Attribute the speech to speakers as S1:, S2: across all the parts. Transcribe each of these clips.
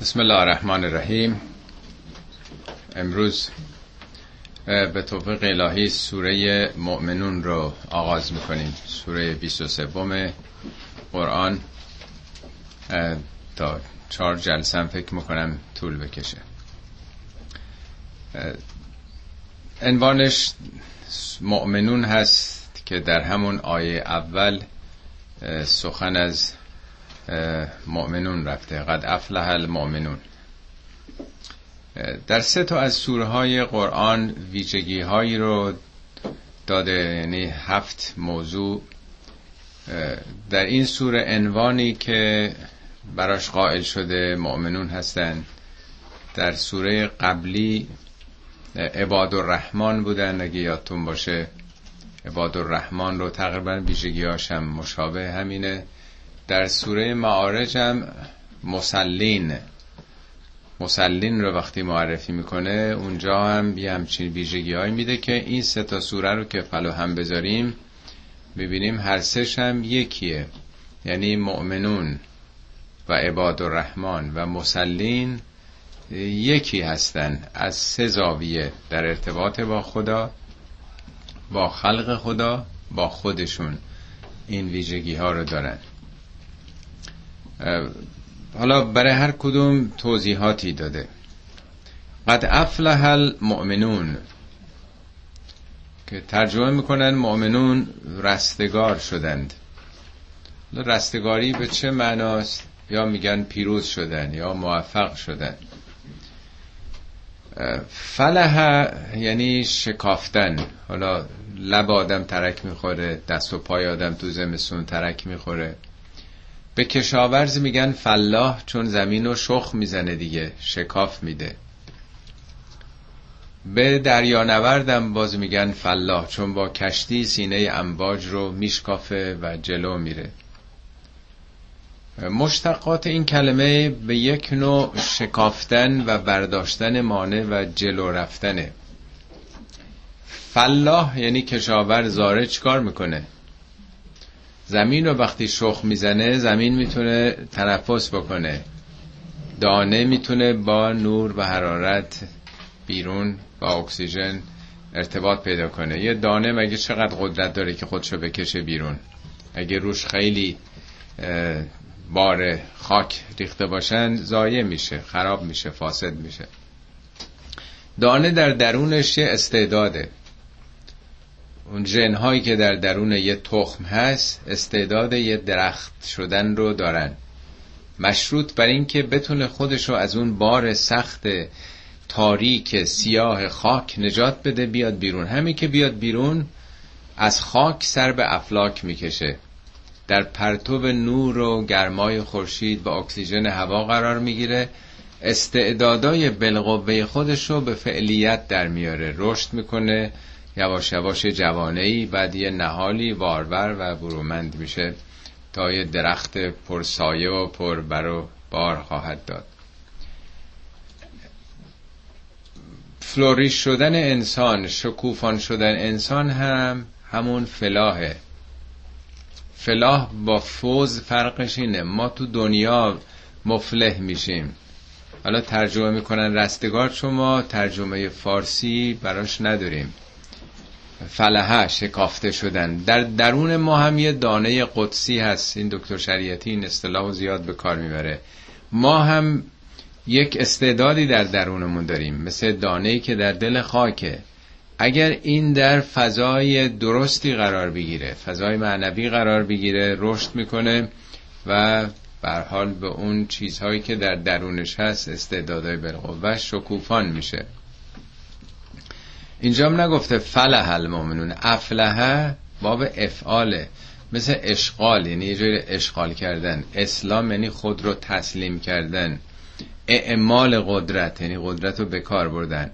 S1: بسم الله الرحمن الرحیم امروز به توفیق الهی سوره مؤمنون رو آغاز می‌کنیم. سوره 23 قرآن. تا چهار جلسه هم فکر می‌کنم طول بکشه. عنوانش مؤمنون هست که در همون آیه اول سخن از مؤمنون رفته. قد افلح المؤمنون. در سه تا از سوره های قرآن ویژگی هایی رو داده یعنی هفت موضوع. در این سوره عنوانی که براش قائل شده مؤمنون هستند در سوره قبلی عباد الرحمن بودن. اگه یادتون باشه عباد الرحمن رو تقریبا ویژگی هم مشابه همینه. در سوره معارج هم مسلین مسلین رو وقتی معرفی می‌کنه اونجا هم یه همچین ویژگی های میده که این سه تا سوره رو که فلو هم بذاریم ببینیم هر سش هم یکیه. یعنی مؤمنون و عباد الرحمن و مسلین یکی هستن از سه زاویه در ارتباط با خدا با خلق خدا با خودشون این ویژگی ها رو دارن. حالا برای هر کدوم توضیحاتی داده. قد افلح المؤمنون. که ترجمه می‌کنن مؤمنون رستگار شدند. رستگاری به چه معناست؟ یا میگن پیروز شدن یا موفق شدن. فلح یعنی شکافتن. حالا لب آدم ترک می‌خوره دست و پای آدم تو زمستون ترک می‌خوره. به کشاورز میگن فلاح چون زمین رو شخ می‌زنه دیگه شکاف میده. به دریانوردم باز میگن فلاح چون با کشتی سینه امواج رو میشکافه و جلو میره. مشتقات این کلمه به یک نوع شکافتن و برداشتن مانع و جلو رفتنه. فلاح یعنی کشاور زاره چکار می‌کنه؟ زمین رو وقتی شخ می‌زنه زمین می‌تونه تنفس بکنه. دانه می‌تونه با نور و حرارت بیرون با اکسیژن ارتباط پیدا کنه. یه دانه مگه چقدر قدرت داره که خودشو بکشه بیرون؟ اگه روش خیلی بار خاک ریخته باشن زایه میشه خراب میشه فاسد میشه. دانه در درونش یه استعداده. اون جنهایی که در درون یه تخم هست استعداد یه درخت شدن رو دارن. مشروط بر این که بتونه خودشو از اون بار سخت تاریک سیاه خاک نجات بده بیاد بیرون. همین که بیاد بیرون از خاک سر به افلاک می‌کشه. در پرتو نور و گرمای خورشید با اکسیژن هوا قرار می‌گیره. استعدادای بالقوه خودش رو به فعلیت در میاره. رشد می‌کنه. یواش یواش جوانه ای بعد یه نهالی وارور و برومند میشه تا یه درخت پرسایه و پر برو بار خواهد داد. فلوریش شدن انسان شکوفان شدن انسان هم همون فلاحه. فلاح با فوز فرقش اینه. ما تو دنیا مفلح میشیم. حالا ترجمه می‌کنن رستگار چون ما ترجمه فارسی براش نداریم. فلحه شکافته شدن. در درون ما هم یه دانه قدسی هست. این دکتر شریعتی این اصطلاح زیاد به کار می‌بره. ما هم یک استعدادی در درونمون داریم. مثل دانه که در دل خاکه. اگر این در فضای درستی قرار بگیره فضای معنوی قرار بگیره رشد می‌کنه و حال به اون چیزهایی که در درونش هست استعدادهای بالقوه شکوفان میشه. اینجا هم نگفته فلح المؤمنون. افلحه باب افعاله. مثل اشغال یعنی یه جوری اشغال کردن. اسلام یعنی خود رو تسلیم کردن. اعمال قدرت یعنی قدرت رو به کار بردن.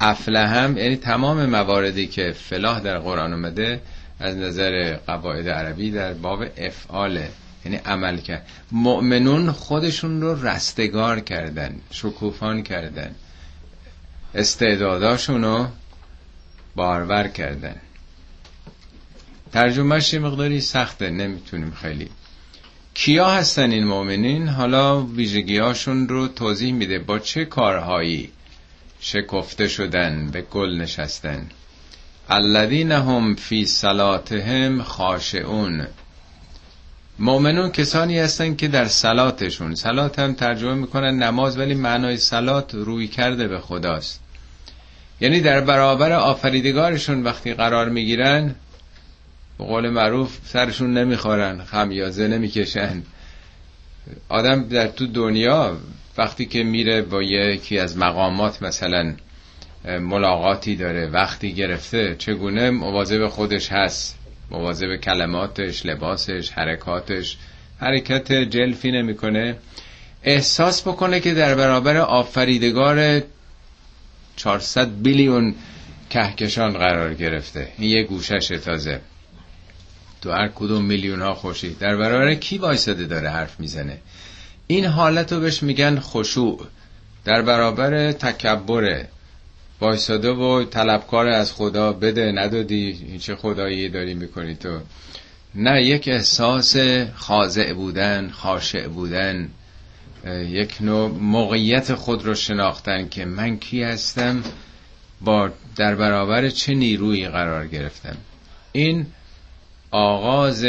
S1: افلهم یعنی تمام مواردی که فلاح در قرآن اومده از نظر قواعد عربی در باب افعاله. یعنی عمل کرد. مؤمنون خودشون رو رستگار کردن شکوفان کردن. استعداداشون رو بارور کردن. ترجمهش یه مقداری سخته نمی‌تونیم خیلی. کیا هستن این مؤمنین؟ حالا ویژگیهاشون رو توضیح میده با چه کارهایی شکفته شدن به گل نشستن. الذین هم فی صلاتهم خاشعون. مؤمنون کسانی هستن که در صلاتشون. صلات هم ترجمه می‌کنن نماز ولی معنای صلات روی کرده به خداست. یعنی در برابر آفریدگارشون وقتی قرار می‌گیرن به قول معروف سرشون نمی‌خورن خمیازه نمی‌کشن آدم در تو دنیا وقتی که میره با یکی از مقامات مثلا ملاقاتی داره وقتی گرفته چگونه مواظب خودش هست؟ مواظب کلماتش لباسش حرکاتش حرکت جلفی نمی‌کنه. احساس بکنه که در برابر آفریدگار 400 بیلیون کهکشان قرار گرفته. این یه گوشش تازه. تو هر کدوم میلیون ها خوشی در برابر کی وایساده داره حرف می‌زنه؟ این حالت رو بهش میگن خشوع. در برابر تکبره. وایساده و طلبکار از خدا بده ندادی چه خدایی داری می‌کنی تو؟ نه یک احساس خاضع بودن خاشع بودن. یک نوع موقعیت خود رو شناختن که من کی هستم با در برابر چه نیرویی قرار گرفتم. این آغاز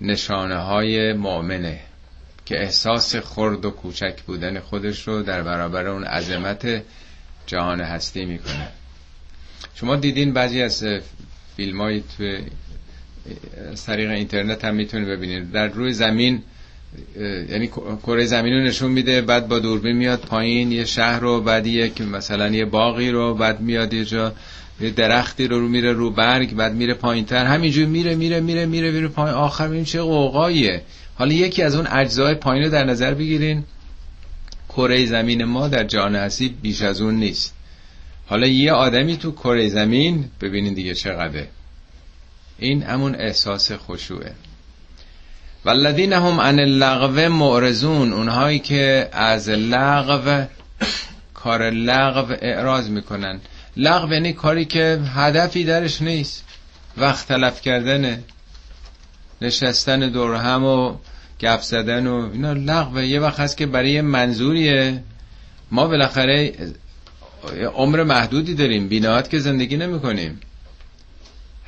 S1: نشانه های مؤمنه که احساس خرد و کوچک بودن خودش رو در برابر اون عظمت جهان هستی می‌کنه. شما دیدین بعضی از فیلم های تو طریق اینترنت هم می‌تونید ببینید. در روی زمین یعنی کره زمین رو نشون میده بعد با دوربین میاد پایین یه شهر رو بعد یک مثلا یه باقی رو بعد میاد یه جا یه درختی رو, رو میره رو برگ بعد میره پایین تر همینجور میره میره میره میره میره پایین. آخر ببین چه قوقاییه. حالا یکی از اون اجزای پایین رو در نظر بگیرین. کره زمین ما در جهان هستی بیش از اون نیست. حالا یه آدمی تو کره زمین ببینین دیگه چقدره. این همون احساس خشوعه. والذین هم عن اللغو معرضون اونهایی که از لغو کار لغو اعراض می‌کنن. لغو یعنی کاری که هدفی درش نیست. وقت تلف کردنه نشستن دور هم و گپ زدن و اینا. لغوه یه وقت هست که برای منظوریه. ما بالاخره عمر محدودی داریم. بیناهات که زندگی نمی کنیم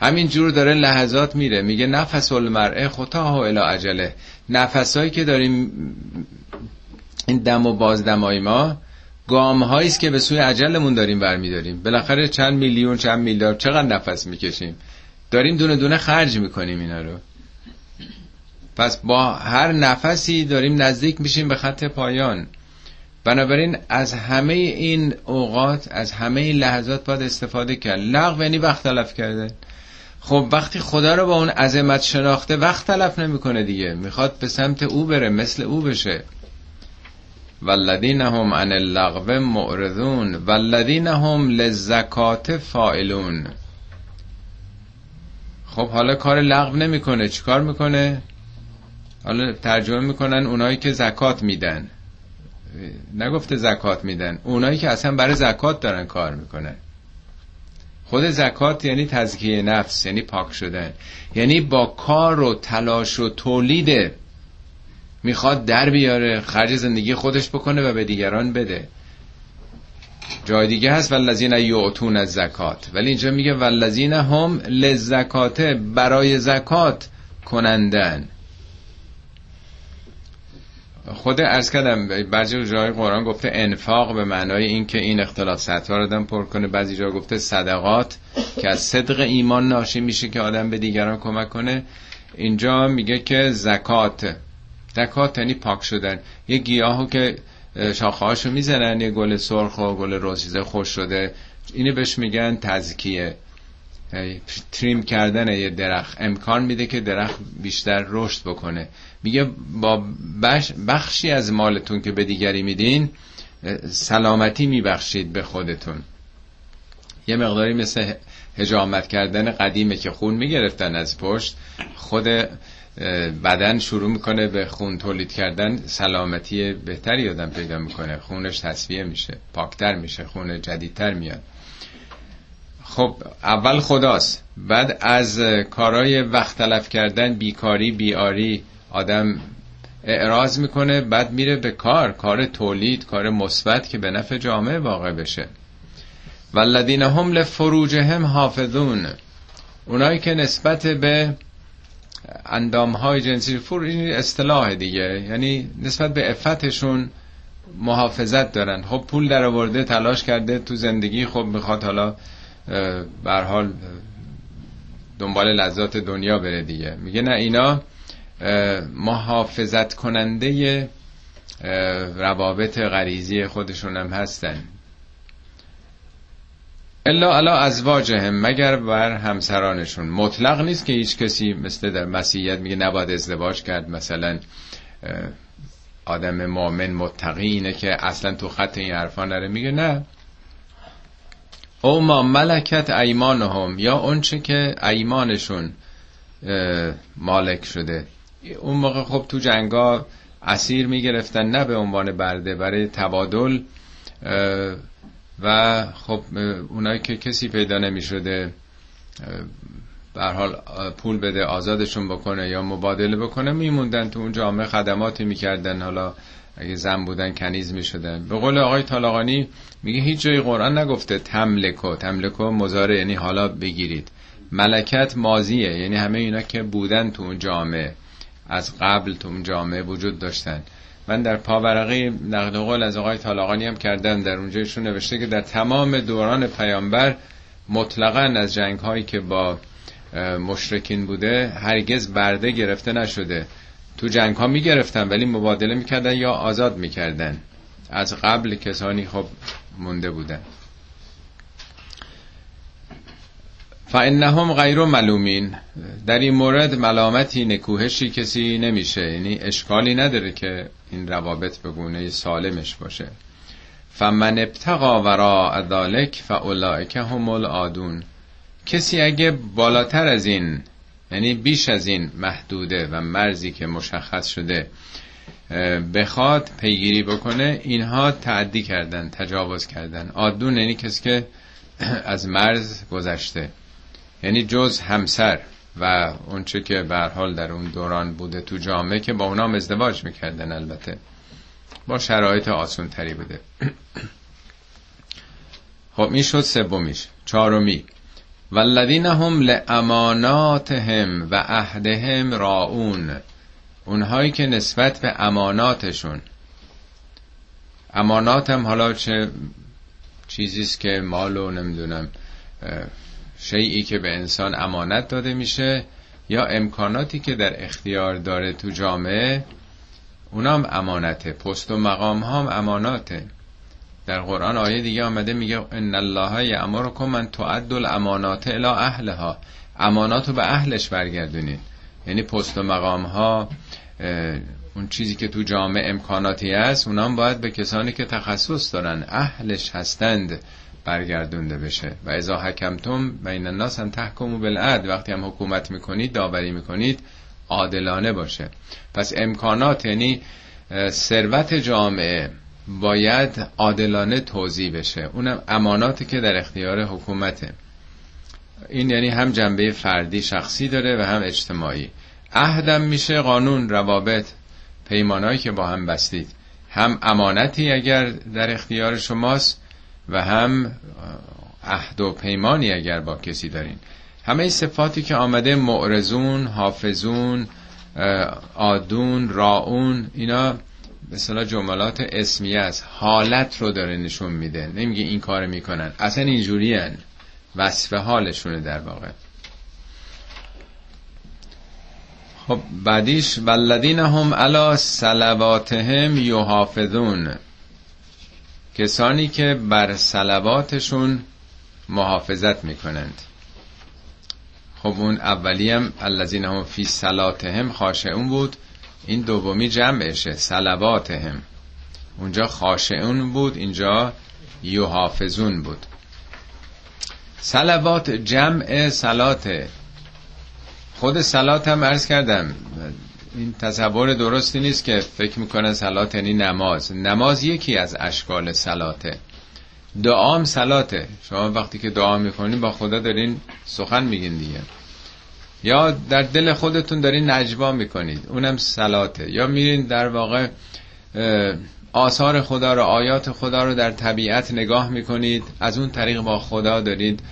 S1: همین جور داره لحظات میره. میگه نفس المرء خطاه الی عجله نفسایی که داریم این دم و بازدمای ما گام است که به سوی عجلمون داریم برمیداریم. بالاخره چند میلیون چند میلیارد چقدر نفس می‌کشیم؟ داریم دونه دونه خرج می‌کنیم اینا رو. پس با هر نفسی داریم نزدیک میشیم به خط پایان. بنابراین از همه این اوقات از همه این لحظات باید استفاده کرد. لغو یعنی وقت تلف کرده خب وقتی خدا رو با اون عظمت شناخته وقت تلف نمی‌کنه دیگه. می‌خواد به سمت او بره مثل او بشه. والذین هم عن اللغو معرضون والذین هم للزکات فائلون خب حالا کار لغو نمی‌کنه. چیکار می‌کنه؟ حالا ترجمه می‌کنن اونایی که زکات میدن. نگفته زکات میدن. اونایی که اصلا برای زکات دارن کار می‌کنن. خود زکات یعنی تزکیه نفس یعنی پاک شدن. یعنی با کار و تلاش و تولید می‌خواد در بیاره خرج زندگی خودش بکنه و به دیگران بده. جای دیگه هست والذین یعطون از زکات ولی اینجا میگه والذین هم لزکات برای زکات کنندن. خود ارز کردم بعضی جای قرآن گفته انفاق به معنای اینکه این اختلاف سطح رو آدم پر کنه بعضی جا گفته صدقات که از صدق ایمان ناشی میشه که آدم به دیگران کمک کنه. اینجا میگه که زکات. زکات یعنی پاک شدن. یه گیاهو که شاخهاشو می‌زنن یه گل سرخ و گل روزیزه خوش شده. اینو بهش میگن تزکیه. تریم کردن یه درخت. امکان میده که درخت بیشتر رشد بکنه. میگه با بخشی از مالتون که به دیگری میدین سلامتی میبخشید به خودتون. یه مقداری مثل هجامت کردن قدیمه که خون می‌گرفتن از پشت خود بدن شروع می‌کنه به خون تولید کردن سلامتی بهتری آدم پیدا می‌کنه. خونش تصویه میشه پاکتر میشه خون جدیدتر میاد. خب اول خداست. بعد از کارهای وقت تلف کردن بیکاری بیاری آدم اعراض می‌کنه بعد میره به کار کار تولید کار مثبت که به نفع جامعه واقع بشه. والذین هم لفروجهم حافظون. اونایی که نسبت به اندام های جنسی فور این اصطلاح دیگه یعنی نسبت به افتشون محافظت دارن. خب پول در آورده تلاش کرده تو زندگی خب می‌خواد حالا بر حال دنبال لذات دنیا بره دیگه. میگه نه اینا محافظت کننده روابط غریزی خودشون هم هستن. الا علا ازواجهم مگر بر همسرانشون. مطلق نیست که هیچ کسی مثل در مسیحیت میگه نباید ازدواج کرد. مثلا آدم مؤمن متقی اینه که اصلا تو خط این حرفا نره. میگه نه. او ما ملکت ایمانهم یا اونچه که ایمانشون مالک شده. اون موقع خب تو جنگا اسیر می‌گرفتن نه به عنوان برده برای تبادل و خب اونایی که کسی پیدا نمی شده بر حال پول بده آزادشون بکنه یا مبادله بکنه میموندن تو اون جامعه خدماتی می‌کردن. حالا اگه زن بودن کنیز می‌شدن. به قول آقای طالقانی میگه هیچ جای قرآن نگفته تملکو. تملکو مزاره یعنی حالا بگیرید. ملکت مازیه یعنی همه اینا که بودن تو اون جامعه. از قبل تو اون جامعه وجود داشتن. من در پاورقی نقل قول از آقای طالقانی هم کردم. در اونجایشون نوشته که در تمام دوران پیامبر مطلقا از جنگ هایی که با مشرکین بوده هرگز برده گرفته نشده. تو جنگ ها می گرفتن ولی مبادله می‌کردن یا آزاد می‌کردن. از قبل کسانی خب مونده بودن. فانهم غیر ملومین در این مورد ملامتی نکوهشی کسی نمیشه. یعنی اشکالی نداره که این روابط به گونه سالمش باشه. فمن ابتقا ورا ذالک فاولئک هم العادون. کسی اگه بالاتر از این یعنی بیش از این محدوده و مرزی که مشخص شده بخواد پیگیری بکنه اینها تعدی کردن تجاوز کردن. عادون یعنی کسی که از مرز گذشته. یعنی جز همسر و اونچه که به حال در اون دوران بوده تو جامعه که با اونام ازدواج می‌کردن البته. با شرایط آسون تری بوده. خب این شد سومیش. چهارمی. والذین هم لاماناتهم و عهدهم راون اونهایی که نسبت به اماناتشون. امانات هم حالا چه چیزیست که مالو نمی‌دونم شیعی که به انسان امانت داده میشه یا امکاناتی که در اختیار داره تو جامعه اونام امانته. پست و مقام هم اماناته. در قرآن آیه دیگه آمده میگه ان الله یامرکم من تعد الامانات الى اهلها. اماناتو به اهلش برگردونید یعنی پست و مقام ها اون چیزی که تو جامعه امکاناتی هست اونام باید به کسانی که تخصص دارن اهلش هستند. برگردونده بشه. و ازا حکمتم بین الناس ان تحکموا بالعدل وقتی هم حکومت می‌کنید داوری می‌کنید عادلانه باشه. پس امکانات یعنی ثروت جامعه باید عادلانه توضیح بشه. اونم اماناتی که در اختیار حکومته. این یعنی هم جنبه فردی شخصی داره و هم اجتماعی. عهدم میشه قانون روابط پیمانایی که با هم بستید. هم امانتی اگر در اختیار شماست و هم عهد و پیمانی اگر با کسی دارین. همه صفاتی که آمده معرزون حافظون آدون راون اینا مثلا جملات اسمیه است. حالت رو داره نشون میده. نمیگه این کار می‌کنن. اصلا اینجوری هن. وصف حالشونه در واقع. خب بعدیش والذین هم علا صلواتهم یحافظون. کسانی که بر صلواتشون محافظت می‌کنند. خب اون اولی هم الذین هم فی صلاتهم خاشعون بود. این دومی جمعشه صلواتهم. اونجا خاشعون بود اینجا یحافظون بود. صلوات جمع صلاته خود صلات هم عرض کردم این تصور درستی نیست که فکر می‌کنن سلات یعنی نماز. نماز یکی از اشکال سلاته دعام سلاته شما وقتی که دعا می‌کنین با خدا دارین سخن میگین دیگه. یا در دل خودتون دارین نجوا می‌کنید. اونم سلاته یا میرین در واقع آثار خدا رو آیات خدا رو در طبیعت نگاه می‌کنید. از اون طریق با خدا دارید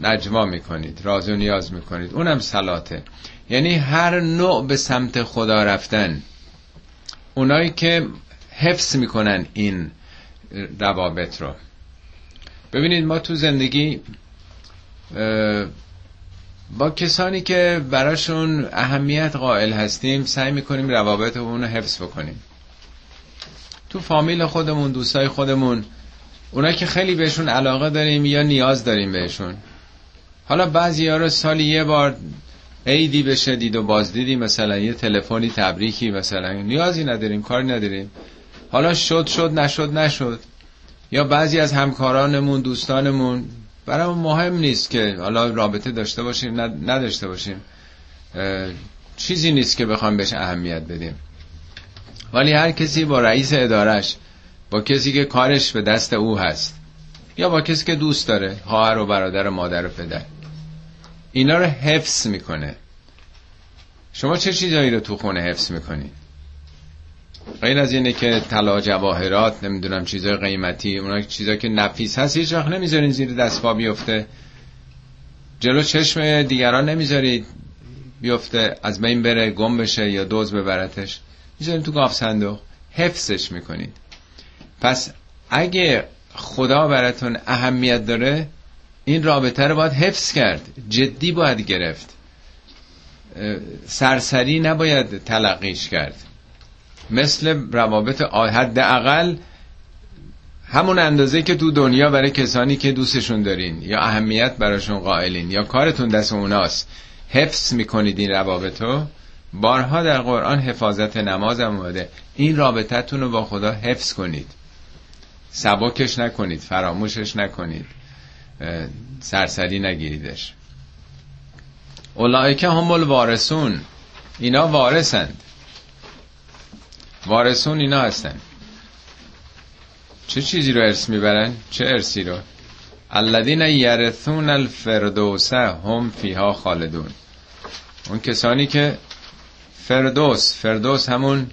S1: نجوا می‌کنید. راز و نیاز می‌کنید. اونم سلاته یعنی هر نوع به سمت خدا رفتن. اونایی که حفظ می‌کنن این روابط رو. ببینید ما تو زندگی با کسانی که براشون اهمیت قائل هستیم سعی می‌کنیم روابط اون رو حفظ بکنیم. تو فامیل خودمون دوستای خودمون اونا که خیلی بهشون علاقه داریم یا نیاز داریم بهشون. حالا بعضی ها رو سالی یه بار عیدی بشه دید و بازدیدی مثلا یه تلفنی تبریکی مثلا نیازی نداریم کاری نداریم. حالا شد شد نشد نشد. یا بعضی از همکارانمون دوستانمون برای مهم نیست که حالا رابطه داشته باشیم نداشته باشیم. چیزی نیست که بخوام بهش اهمیت بدیم. ولی هر کسی با رئیس ادارش با کسی که کارش به دست او هست یا با کسی که دوست داره خواهر و برادر و مادر و پدر. اینا رو حفظ می‌کنه. شما چه چیزایی رو تو خونه حفظ می‌کنی؟ غیر از اینه که طلا جواهرات نمی‌دونم چیزای قیمتی اونا چیزا که نفیس هست هیچ وقت نمی‌ذارین زیر دست پا بیفته. جلو چشم دیگران نمی‌ذارید بیفته از بین بره گم بشه یا دوز ببرتش. می‌ذارید تو گاف صندوق. حفظش می‌کنید. پس اگه خدا براتون اهمیت داره این رابطه رو باید حفظ کرد. جدی باید گرفت. سرسری نباید تلقیش کرد. مثل روابط حداقل همون اندازه که تو دنیا برای کسانی که دوستشون دارین یا اهمیت براشون قائلین یا کارتون دست اوناست. حفظ می‌کنید این روابطو. بارها در قرآن حفاظت نماز هم اومده. این رابطتون رو با خدا حفظ کنید. سبکش نکنید فراموشش نکنید. سرسری نگیریدش. اولائک هم الوارثون. اینا وارثند. وارثون اینا هستن. چه چیزی رو ارث می‌برن؟ چه ارثی رو؟ الذین یرثون الفردوس هم فیها خالدون. اون کسانی که فردوس فردوس همون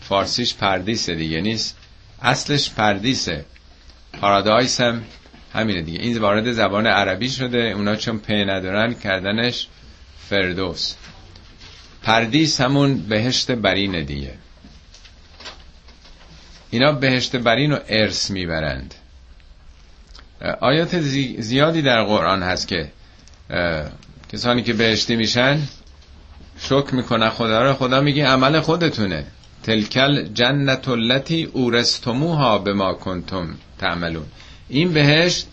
S1: فارسیش پردیسه دیگه نیست. اصلش پردیسه. پارادایس هم همینه دیگه. این وارد زبان عربی شده. اونا چون پی ندارن کردنش فردوس. پردیس همون بهشت برینه دیگه. اینا بهشت برین و ارث می‌برند. آیات زیادی در قرآن هست که کسانی که بهشتی میشن شکر می‌کنه خدا رو خدا میگه عمل خودتونه. تلکل جنت التی اورستموها ما کنتم تعملون. این بهشت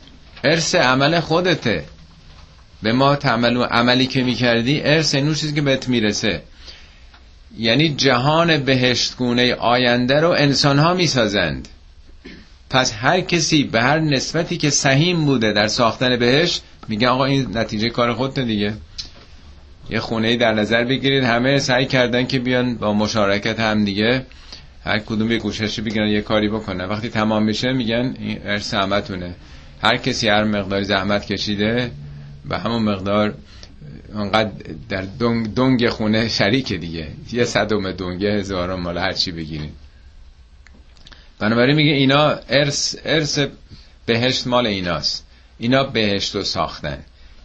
S1: ارث عمل خودته. به ما تعملون عملی که می‌کردی ارث اینو چیزی که بهت می‌رسه. یعنی جهان بهشتگونه آینده رو انسان ها می‌سازند. پس هر کسی به هر نسبتی که سهیم بوده در ساختن بهشت میگه آقا این نتیجه کار خودت دیگه. یه خونه در نظر بگیرید همه سعی کردن که بیان با مشارکت هم دیگه. هر کدوم یه گوششی بگیرن یه کاری بکنن وقتی تمام میشه میگن این ارث همتونه هر کسی هر مقدار زحمت کشیده به همون مقدار انقدر در دنگ, دنگ خونه شریک دیگه. یه صدم دنگه هزارم مال هر چی بگیرین بنابراین میگه اینا ارث ارث بهشت مال ایناست. اینا بهشت رو ساختن.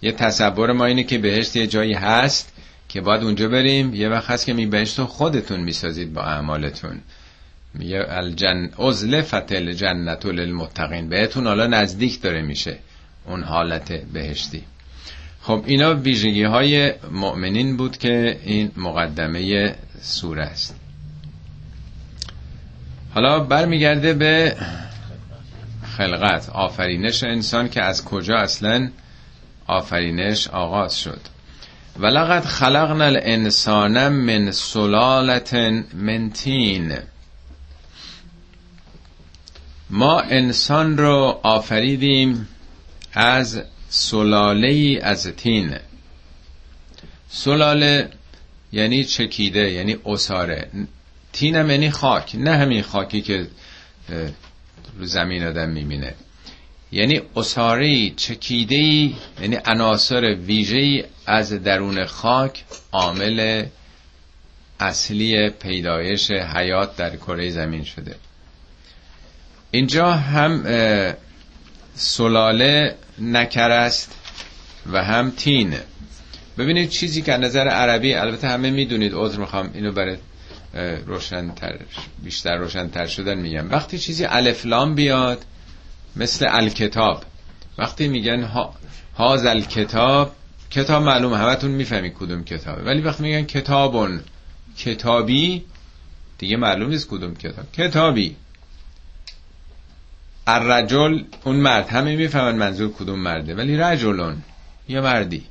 S1: یه تصور ما اینه که بهشت یه جایی هست که باید اونجا بریم. یه وقت هست که می بهشت رو خودتون می‌سازید با اعمالتون. میگه الجن ازلفت الجنت للمتقین. بهتون حالا نزدیک داره میشه اون حالت بهشتی. خب اینا ویژگی های مؤمنین بود که این مقدمه سوره است. حالا برمیگرده به خلقت آفرینش انسان که از کجا اصلا آفرینش آغاز شد. ولقد خلقنا الانسان من سلالت من تین. ما انسان رو آفریدیم از سلاله از تین. سلاله یعنی چکیده یعنی اساره تینم یعنی خاک نه همین خاکی که رو زمین آدم می‌بینه. یعنی اصاره چکیده یعنی عناصر ویژه از درون خاک عامل اصلی پیدایش حیات در کره زمین شده. اینجا هم سلاله نکر است و هم تین ببینید چیزی که نظر عربی البته همه می‌دونید عذر می‌خوام اینو برای روشنتر بیشتر روشنتر شدن میگم. وقتی چیزی الفلام بیاد مثل الکتاب وقتی میگن ها هاز الکتاب کتاب معلوم همتون می‌فهمی کدوم کتابه. ولی وقتی میگن کتابون کتابی دیگه معلوم نیست کدوم کتاب. کتابی. الرجل اون مرد. همه می‌فهمن منظور کدوم مرده. ولی رجلون یا مردی.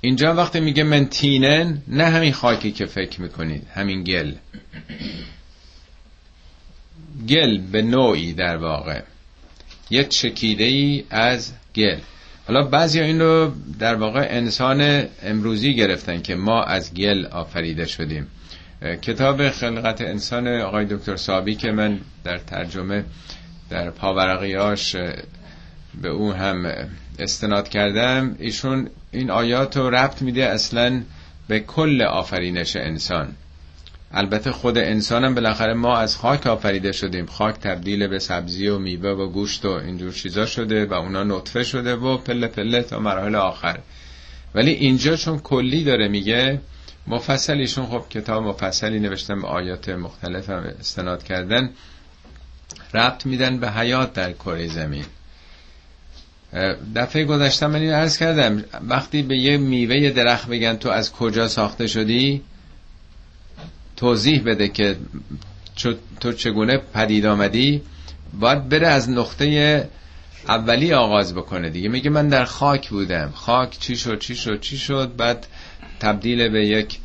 S1: اینجا وقتی میگه من تینن نه همین خاکی که فکر می‌کنید همین گل. گل به نوعی در واقع. یه چکیده ای از گل. حالا بعضی این رو در واقع انسان امروزی گرفتن که ما از گل آفریده شدیم. کتاب خلقت انسان آقای دکتر سابی که من در ترجمه در پاورقیاش به او هم استناد کردم. ایشون این آیات رو ربط میده اصلا به کل آفرینش انسان. البته خود انسانم بالاخره ما از خاک آفریده شدیم. خاک تبدیل به سبزی و میوه و گوشت و اینجور چیزا شده و اونا نطفه شده و پله پله تا مراحل آخر. ولی اینجا چون کلی داره میگه مفصل ایشون خب کتاب مفصلی نوشتن به آیات مختلف هم استناد کردن. ربط میدن به حیات در کره زمین. دفعه گذشته من این عرض کردم. وقتی به یه میوه درخت بگن تو از کجا ساخته شدی توضیح بده که تو چگونه پدید آمدی. باید بره از نقطه اولی آغاز بکنه دیگه. میگه من در خاک بودم. خاک چی شد چی شد چی شد؟ بعد تبدیل به یک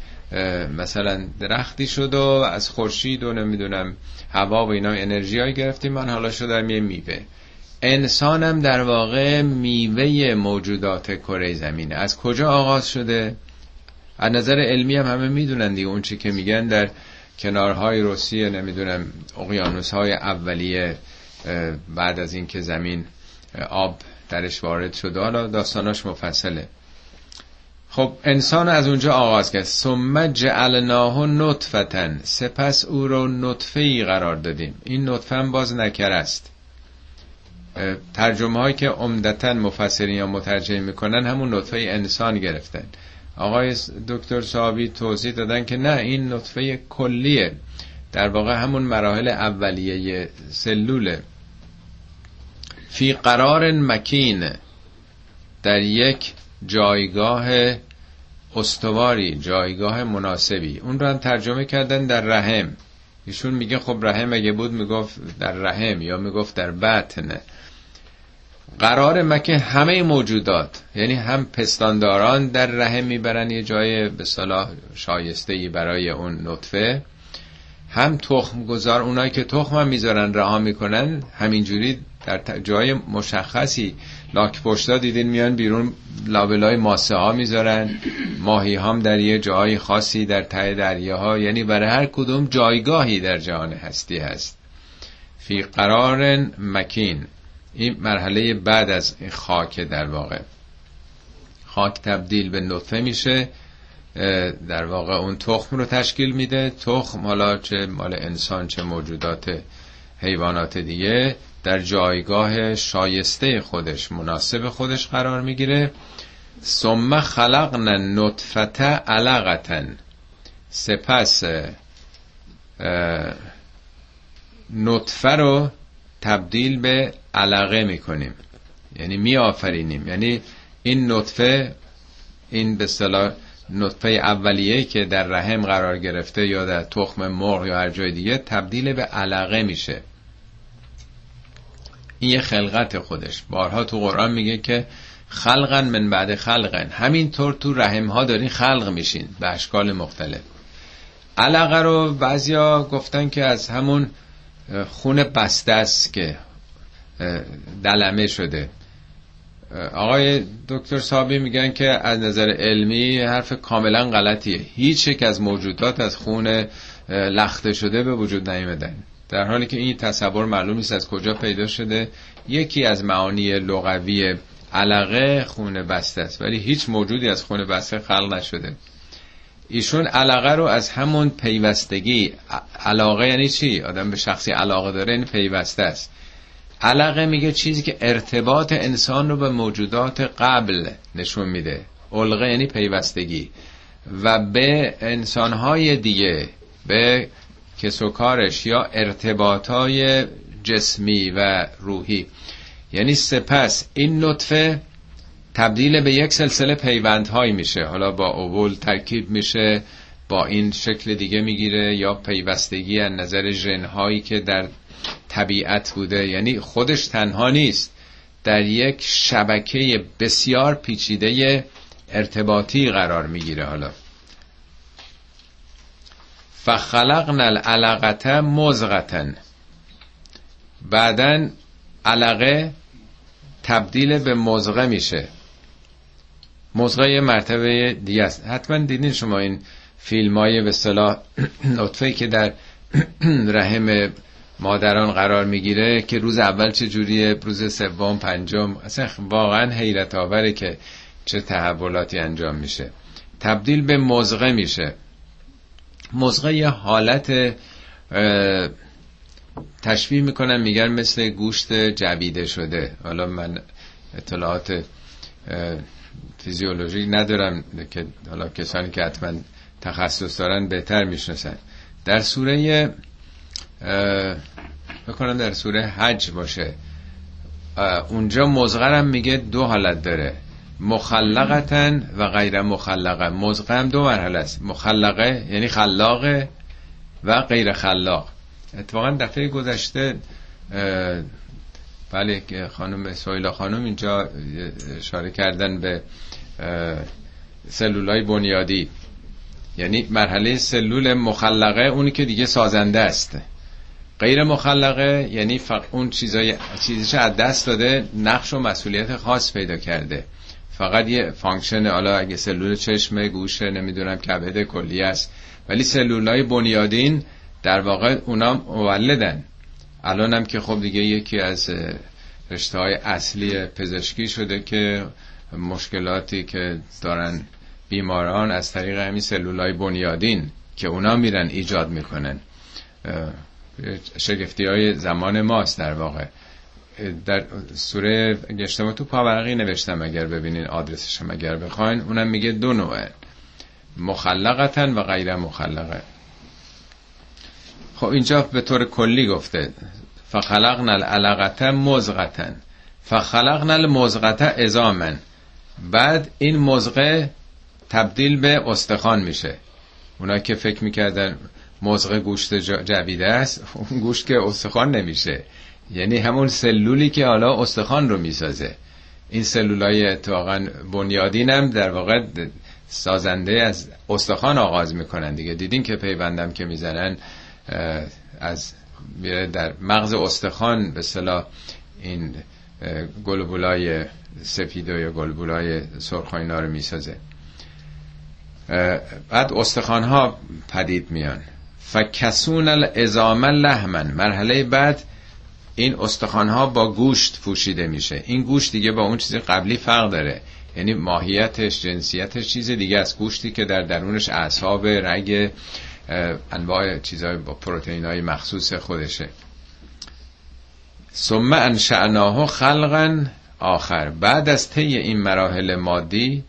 S1: مثلا درختی شد و از خورشید و نمی‌دونم هوا و اینا انرژی های گرفتیم. من حالا شدم یه میوه. انسانم در واقع میوه موجودات کره زمینه. از کجا آغاز شده؟ از نظر علمی هم همه می‌دونن دیگه. اون چی که میگن در کنارهای روسیه نمی‌دونم اقیانوس های اولیه بعد از اینکه زمین آب درش وارد شده حالا داستاناش مفصله. خب انسان از اونجا آغاز کرد. ثم جعلناه نطفتن سپس او رو نطفه ای قرار دادیم. این نطفه هم باز نکر است. ترجمه هایی که عمدتا مفسرین یا مترجم می‌کنن همون نطفه انسان گرفتن. آقای دکتر صحابی توضیح دادن که نه این نطفه کلیه. در واقع همون مراحل اولیه سلوله. فی قرار مکین در یک جایگاه استواری جایگاه مناسبی. اون رو هم ترجمه کردن در رحم. ایشون میگه خب رحم اگه بود می‌گفت در رحم یا می‌گفت در بطن. قرار مکه همه موجودات یعنی هم پستانداران در رحم می‌برن یه جای به صلاح شایسته ای برای اون نطفه هم تخم گذار اونایی که تخم می‌ذارن رها می‌کنن. همینجوری در جای مشخصی لاک پشتا دیدین میان بیرون لابلای ماسه ها می‌ذارن. ماهی هم در یه جای خاصی در ته دریاها. یعنی برای هر کدوم جایگاهی در جهان هستی هست. فی قرار مکین. این مرحله بعد از خاک در واقع. خاک تبدیل به نطفه میشه. در واقع اون تخم رو تشکیل میده. تخم حالا چه مال انسان چه موجودات حیوانات دیگه. در جایگاه شایسته خودش مناسب خودش قرار می‌گیره. ثم خلقنا نطفه علقتا سپس نطفه رو تبدیل به علقه می‌کنیم. یعنی می آفرینیم یعنی این نطفه این به صلاح نطفه اولیه که در رحم قرار گرفته یا در تخم مرغ یا هر جای دیگه تبدیل به علقه میشه. این یه خلقت خودش. بارها تو قرآن میگه که خلقن من بعد خلقن. همینطور تو رحم ها دارین خلق میشین به اشکال مختلف. علقه رو بعضیا گفتن که از همون خون بسته است که دلمه شده. آقای دکتر صابی میگن که از نظر علمی حرف کاملا غلطیه. هیچ یک از موجودات از خون لخته شده به وجود نیمدن در حالی که این تصور معلوم نیست از کجا پیدا شده یکی از معانی لغوی علاقه خونه بسته است ولی هیچ موجودی از خونه بسته خلق نشده. ایشون علاقه رو از همون پیوستگی علاقه یعنی چی؟ آدم به شخصی علاقه داره این پیوسته است. علاقه میگه چیزی که ارتباط انسان رو به موجودات قبل نشون میده. علقه یعنی پیوستگی. و به انسانهای دیگه به کس و کارش یا ارتباطهای جسمی و روحی. یعنی سپس این نطفه تبدیل به یک سلسله پیوندهایی میشه. حالا با اول ترکیب میشه با این شکل دیگه می‌گیره یا پیوستگی از نظر ژنهایی که در طبیعت بوده. یعنی خودش تنها نیست در یک شبکه بسیار پیچیده ارتباطی قرار می‌گیره. حالا فخلقنا العلقه مزغتن بعدا علقه تبدیل به مزغه میشه. مزغه یه مرتبه دیگه است. حتما دیدین شما این فیلم های به صلاح نطفه که در رحم مادران قرار می‌گیره که روز اول چه جوریه روز سوم پنجم اصلا واقعا حیرت آوره که چه تحولاتی انجام میشه. تبدیل به مزغه میشه. مزغه یه حالت تشبیه می‌کنن میگن مثل گوشت جویده شده. حالا من اطلاعات فیزیولوژی ندارم که حالا کسانی که حتما تخصص دارن بهتر می‌شناسن. در سوره بکنم در سوره حج باشه. اونجا مزغرم میگه دو حالت داره. مخلقتن و غیر مخلقه مزغه هم دو مرحله است. مخلقه یعنی خلاقه و غیر خلاق. اتفاقا دفعه گذشته بله خانم سویلا خانم اینجا اشاره کردن به سلولای بنیادی. یعنی مرحله سلول مخلقه اونی که دیگه سازنده است. غیر مخلقه یعنی فقط اون چیزای چیزش از دست داده نقش و مسئولیت خاص پیدا کرده. فقط یه function حالا اگه سلول چشم گوشه نمی‌دونم کبد کلی است. ولی سلولای بنیادین در واقع اونا مولدن. الان هم که خب دیگه یکی از رشته های اصلی پزشکی شده که مشکلاتی که دارن بیماران از طریق همین سلولای بنیادین که اونا میرن ایجاد می‌کنن. شگفتی های زمان ماست در واقع. در سوره گشتم تو پاورقی نوشتم اگر ببینین آدرسشم اگر بخواین. اونم میگه دو نوعه. مخلقتن و غیر مخلقه. خب اینجا به طور کلی گفته فخلقنا العلقه مزغتن. فخلقنا المزغه ازامن بعد این مزغه تبدیل به استخوان میشه. اونا که فکر می‌کردن مزغه گوشت جویده است اون گوشت که استخوان نمیشه. یعنی همون سلولی که حالا استخوان رو می‌سازه. این سلولای اتفاقا بنیادین هم در واقع سازنده از استخوان آغاز می‌کنن دیگه. دیدین که پیوندم که می‌زنن از در مغز استخوان به صلاح این گلبولای سفید یا گلبولای سرخ رو می‌سازه. بعد استخوان ها پدید میان. فکسون الازام لحمن مرحله بعد این استخوان ها با گوشت پوشیده میشه. این گوشت دیگه با اون چیز قبلی فرق داره. یعنی ماهیتش جنسیتش چیز دیگه از گوشتی که در درونش اعصاب رگ انواع چیزهای با پروتئین های مخصوص خودشه. ثم انشعناه خلقا آخر. بعد از طی این مراحل مادی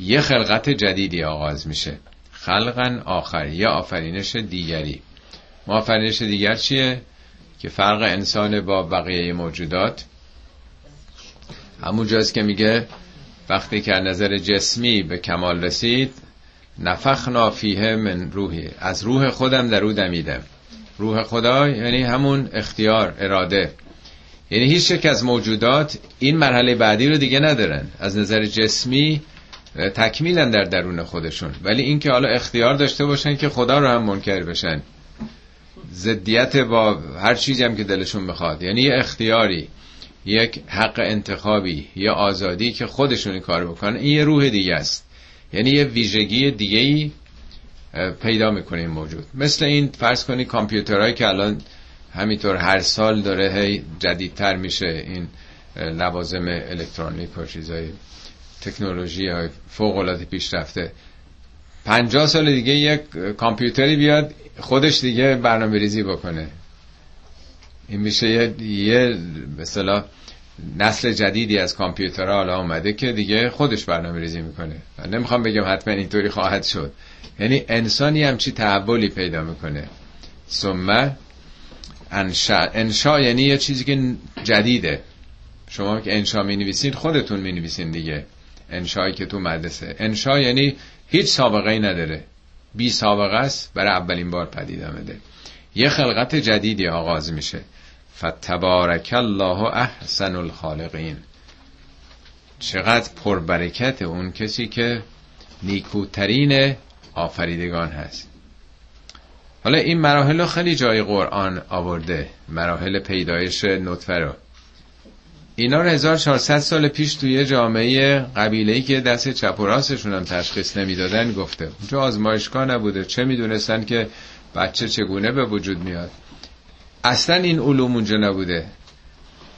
S1: یه خلقت جدیدی آغاز میشه. خلقا آخر. یا آفرینش دیگری. آفرینش دیگر چیه؟ که فرق انسان با بقیه موجودات. همون جاست که میگه وقتی که نظر جسمی به کمال رسید نفخنا فیه من روحی. از روح خودم در او دمیدم روح خدا یعنی همون اختیار اراده. یعنی هیچ یک از موجودات این مرحله بعدی رو دیگه ندارن. از نظر جسمی تکمیلن در درون خودشون. ولی اینکه حالا اختیار داشته باشن که خدا رو هم منکر بشن. ضدیت با هر چیزی هم که دلشون بخواد. یعنی یه اختیاری یک حق انتخابی یا آزادی که خودشون این کار بکنن. این یه روح دیگه است. یعنی یه ویژگی دیگه ای پیدا می‌کنه این موجود. مثل این فرض کنی کامپیوترهایی که الان همینطور هر سال داره هی جدیدتر میشه این لوازم الکترونیک و چیزای تکنولوژی های فوق العاده پیشرفته. پنجاه سال دیگه یک کامپیوتری بیاد خودش دیگه برنامه ریزی بکنه. این میشه یه, مثلا نسل جدیدی از کامپیوترها حالا آمده که دیگه خودش برنامه ریزی می‌کنه. من نمی‌خوام بگم حتما اینطوری خواهد شد. یعنی انسانی همچی تحولی پیدا می‌کنه. ثم انشا انشا یعنی یه چیزی که جدیده. شما که انشا می نویسید خودتون می نویسید دیگه. انشایی که تو مدرسه. انشا یعنی هیچ سابقه ای نداره. بی سابقه است برای اولین بار پدید آمده یه خلقت جدیدی آغاز میشه. فتبارک الله احسن الخالقین. چقدر پربرکت اون کسی که نیکوترین آفریدگان هست. حالا این مراحل خیلی جای قرآن آورده. مراحل پیدایش نطفه رو. اینا رو 1400 سال پیش توی جامعه قبیله که دست چپ و راستشون هم تشخیص نمی‌دادن گفته. اونجا آزمایشگاه نبوده. چه می‌دونستن که بچه چگونه به وجود میاد؟ اصلا این علوم اونجا نبوده.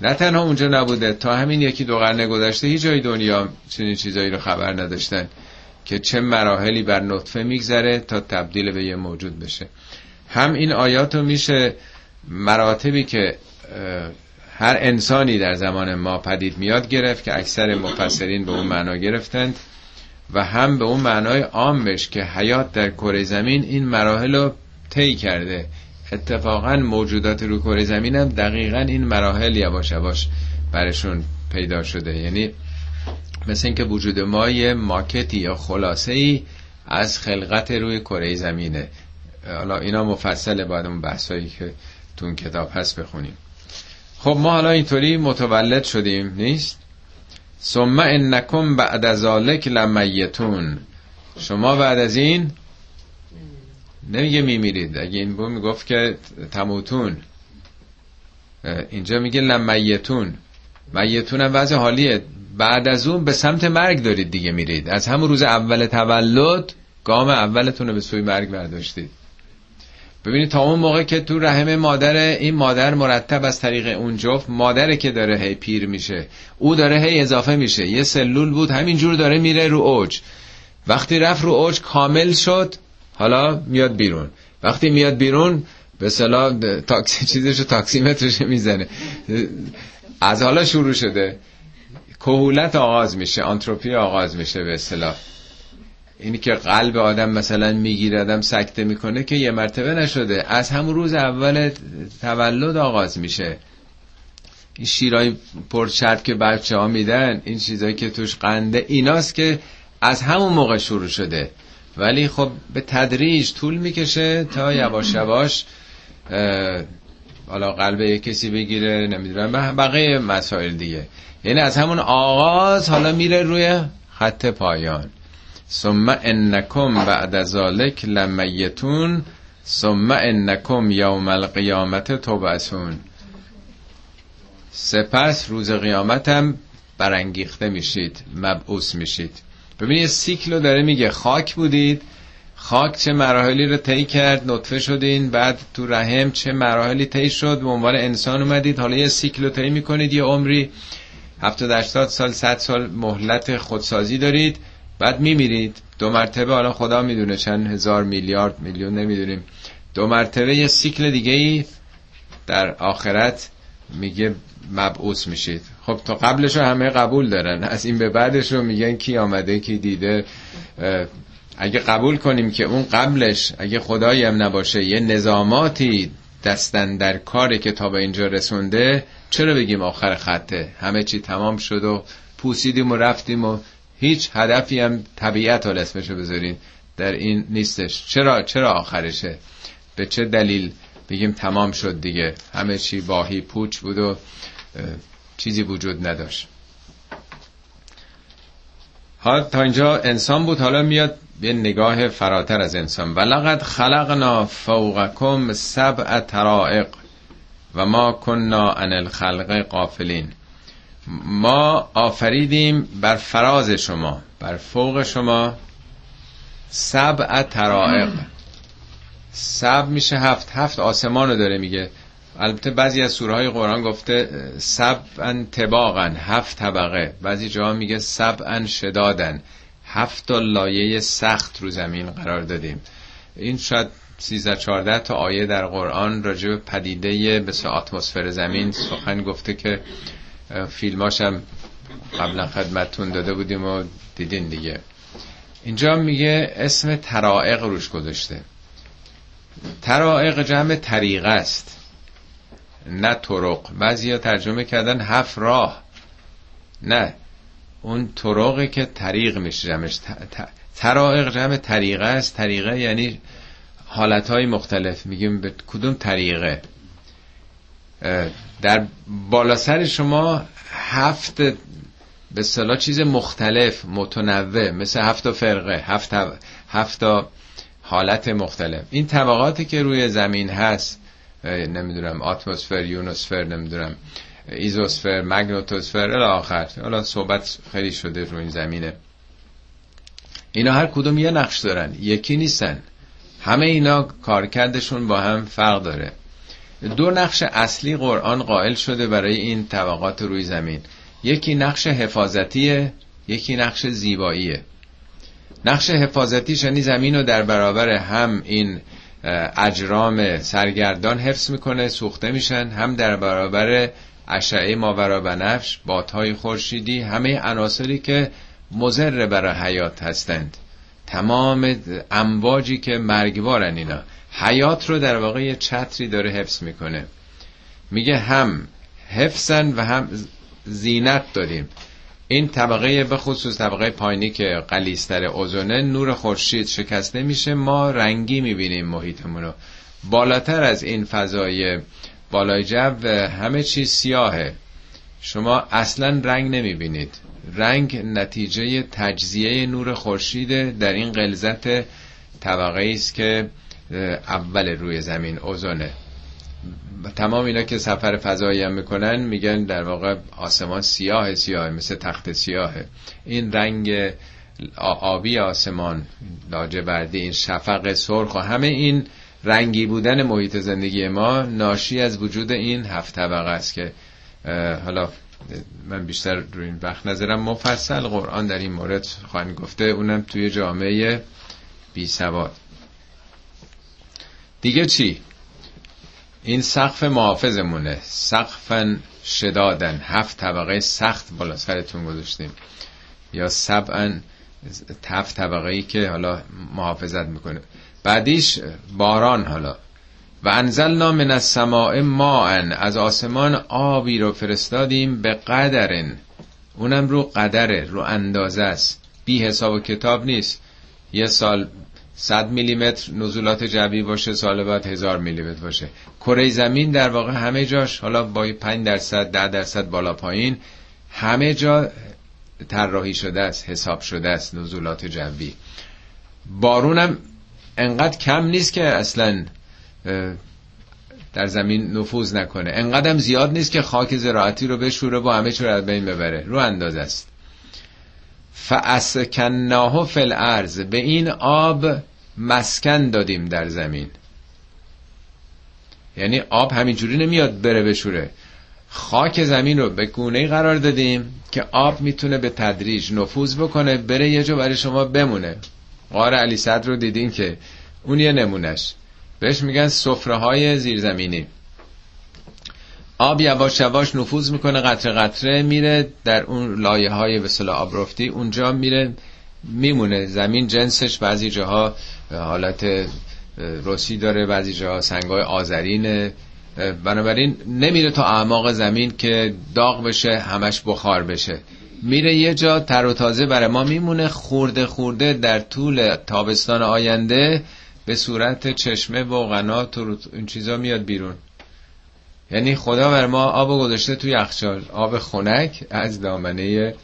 S1: نه تنها اونجا نبوده تا همین یکی دو قرن گذشته هیچ جای دنیا چنین چیزایی رو خبر نداشتن که چه مراحلی بر نطفه میگذره تا تبدیل به یه موجود بشه. هم این آیات رو میشه مراتبی که هر انسانی در زمان ما پدید میاد گرفت که اکثر مفسرین به اون معنا گرفتند و هم به اون معنای عامش که حیات در کره زمین این مراحل رو طی کرده. اتفاقا موجودات رو کره زمین هم دقیقا این مراحل یواش یواش برشون پیدا شده. یعنی مثل اینکه وجود ما یه ماکتی یا خلاصه ای از خلقت روی کره زمینه. حالا اینا مفصله بعد اون بحثایی که تو اون کتاب هست بخونیم. خب ما حالا اینطوری متولد شدیم نیست؟ ثم انکم بعد ذالک لمیتون. شما بعد از این نمیگه میمیرید. اگه این بود می‌گفت که تموتون. اینجا میگه لمیتون. میتون هم وضع حالیه. بعد از اون به سمت مرگ دارید دیگه میرید. از همون روز اول تولد گام اولتون رو به سوی مرگ برداشتید. ببینید تا اون موقع که تو رحم مادر این مادر مرتب از طریق اون جفت مادره که داره هی پیر میشه. او داره هی اضافه میشه. یه سلول بود همینجور داره میره رو اوج. وقتی رفت رو اوج کامل شد حالا میاد بیرون. وقتی میاد بیرون به صلاح تاکسی چیزشو تاکسیمترش می‌زنه. از حالا شروع شده. کهولت آغاز میشه آنتروپی آغاز میشه به اصطلاح. اینی که قلب آدم مثلا می‌گیره آدم سکته می‌کنه که یه مرتبه نشده. از همون روز اول تولد آغاز میشه. این شیرای پرچرب که بچه ها میدن این چیزایی که توش قنده ایناست که از همون موقع شروع شده. ولی خب به تدریج طول می‌کشه تا یواش یواش حالا قلب یک کسی بگیره نمی‌دونم بقیه مسائل دیگه. یعنی از همون آغاز حالا میره روی خط پایان. ثم انکم بعد ذالک لمیتون ثم انکم یوم القیامت تبعثون. سپس روز قیامت هم برانگیخته میشید مبعوث میشید. ببینید سیکلو داره میگه خاک بودید. خاک چه مراحلی رو طی کرد؟ نطفه شدین. بعد تو رحم چه مراحلی طی شد؟ به عنوان انسان اومدید. حالا یه سیکلو طی می‌کنید یه عمری 70 80 سال 100 سال مهلت خودسازی دارید. بعد میمیرید. دو مرتبه حالا خدا می‌دونه چند هزار میلیارد میلیون نمی‌دونیم. دو مرتبه یه سیکل دیگه ای در آخرت میگه مبعوث میشید. خب تا قبلش همه قبول دارن. از این به بعدش رو میگن کی آمده کی دیده. اگه قبول کنیم که اون قبلش اگه خدایی هم نباشه یه نظاماتی دستن در کاری که تا به اینجا رسونده چرا بگیم آخر خطه؟ همه چی تمام شد و پوسیدیم و رفتیم و هیچ هدفی هم طبیعت حال اسمشو بذارین در این نیستش. چرا چرا آخرشه؟ به چه دلیل؟ بگیم تمام شد دیگه. همه چی باهی پوچ بود و چیزی وجود نداشت. حالا تا اینجا انسان بود حالا میاد به نگاه فراتر از انسان. ولقد خلقنا فوقکم سبع ترائق و ما کننا عن الخلق قافلین ما آفریدیم بر فراز شما بر فوق شما. سبع ترائق سب میشه هفت. هفت آسمان رو داره میگه. البته بعضی از سوره های قرآن گفته سبعا طباقا هفت طبقه. بعضی جاها میگه سبعا شدادن هفت لایه سخت رو زمین قرار دادیم. این شاید 13 14 تا آیه در قرآن راجع به پدیده به اتمسفر زمین سخن گفته که فیلماشم قبلا خدمتتون داده بودیم و دیدین دیگه. اینجا میگه اسم ترائق روش گذاشته. ترائق جمع طریقه است. نه طرق. بعضی ترجمه کردن هفت راه. نه. اون طرقی که طریق میشه جمعش. ترائق جمع طریقه است. طریقه یعنی حالتهای مختلف. میگیم به کدوم طریقه؟ در بالا سر شما هفت به صلاح چیز مختلف متنوع مثل هفت فرقه هفت, هفت حالت مختلف. این طبقاتی که روی زمین هست نمی‌دونم اتمسفر یونوسفر نمی‌دونم ایزوسفر مگنوتوسفر الی آخر. حالا صحبت خیلی شده روی این زمینه. اینا هر کدوم یه نقش دارن یکی نیستن. همه اینا کارکردشون با هم فرق داره. دو نقش اصلی قرآن قائل شده برای این طبقات روی زمین. یکی نقش حفاظتیه یکی نقش زیباییه. نقش حفاظتی یعنی زمین رو در برابر هم این اجرام سرگردان حفظ می‌کنه سوخته میشن هم در برابر اشعه ماورا بنفش بادهای خورشیدی همه عناصری که مضر برای حیات هستند. تمام امواجی که مرگبارن اینا. حیات رو در واقع یه چتری داره حفظ می‌کنه. میگه هم حفظن و هم زینت داریم. این طبقه به خصوص طبقه پایینی که قلیستر اوزونه نور خورشید شکسته میشه ما رنگی می‌بینیم محیطمون رو بالاتر از این فضای بالای جو همه چیز سیاهه. شما اصلا رنگ نمی‌بینید. رنگ نتیجه تجزیه نور خورشید در این غلظت طبقه است که اول روی زمین اوزونه تمام اینا که سفر فضایی هم می‌کنن میگن در واقع آسمان سیاه سیاه مثل تخت سیاهه. این رنگ آبی آسمان لاجوردی این شفق سرخ و همه این رنگی بودن محیط زندگی ما ناشی از وجود این هفت طبقه است که حالا من بیشتر روی این وقت نظرم مفصل قرآن در این مورد خواهند گفته اونم توی جامعه بی سواد. دیگه چی؟ این سقف محافظمونه. سقفن شدادن هفت طبقه سخت بالا سرتون گذاشتیم. یا سبعا هفت طبقه ای که حالا محافظت می‌کنه. بعدیش باران حالا. و انزلنا من السماء ماء. از آسمان آبی رو فرستادیم به قدرن. اونم رو قدره رو اندازه است. بی حساب و کتاب نیست. یه سال 100 میلیمتر نزولات جوی باشه سال بعد هزار میلیمتر باشه. کره زمین در واقع همه جاش حالا با 5 درصد 10 درصد بالا پایین همه جا طراحی شده است حساب شده است نزولات جوی. بارونم انقدر کم نیست که اصلا در زمین نفوذ نکنه. انقدرم زیاد نیست که خاک زراعتی رو بشوره با همه چور از بین ببره. رو انداز است. فاسکناه فی الارض به این آب مسکن دادیم در زمین. یعنی آب همینجوری نمیاد بره بشوره خاک زمین رو به گونه قرار دادیم که آب می‌تونه به تدریج نفوذ بکنه بره یه جا برای شما بمونه. قار علی صدر رو دیدین که اون یه نمونش بهش میگن سفره های زیرزمینی. آب یواش یواش نفوذ می‌کنه قطره قطره میره در اون لایه های به آبرفتی اونجا میره میمونه. زمین جنسش بعضی جاها حالت روسی داره بعضی جاها سنگای آذرینه. بنابراین نمیره تا اعماق زمین که داغ بشه همش بخار بشه. میره یه جا تر و تازه برای ما میمونه خورده خورده در طول تابستان آینده به صورت چشمه و قنات و این چیزا میاد بیرون. یعنی خدا بر ما آب گذاشته توی یخچال آب خنک از دامنه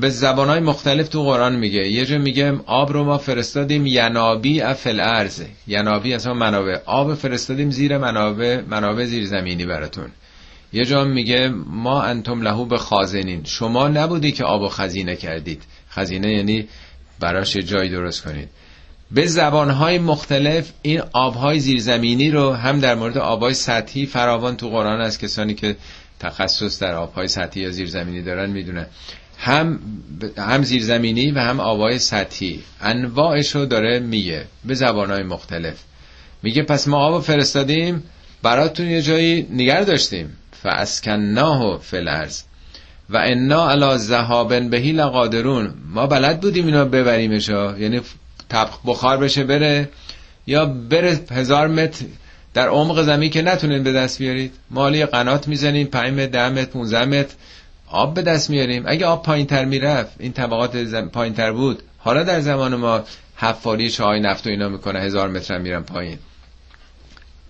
S1: به زبانهای مختلف تو قرآن میگه. یه جا میگه آب رو ما فرستادیم ینابی افل ارز ینابی از منابع. آب فرستادیم زیر منابع منابع زیر زمینی براتون. یه جا میگه ما انتم لهو به خازنین. شما نبودی که آب و خزینه کردید. خزینه یعنی براش جای درست کنید. به زبانهای مختلف این آبهای زیرزمینی رو هم در مورد آبهای سطحی فراوان تو قرآن از کسانی که تخصص در آبهای سطحی یا زیرزمینی دارن می‌دونن. هم هم زیرزمینی و هم آبهای سطحی. انواعش رو داره میگه به زبانهای مختلف. میگه پس ما آب فرستادیم براتون یه جایی نگر داشتیم. فاسکناه الارض. و انا علی ذهابن بهی لقادرون. ما بلد بودیم اینا ببریمش یعنی طبخ بخار بشه بره یا بره هزار متر در عمق زمین که نتونین به دست بیارید. مالی قنات می‌زنیم 5 متر 10 متر 15 متر. آب به دست میاریم. اگه آب پایین تر می‌رفت این طبقات زم... پایین تر بود حالا در زمان ما حفاری چای نفت و اینا می‌کنه هزار متر میرن پایین.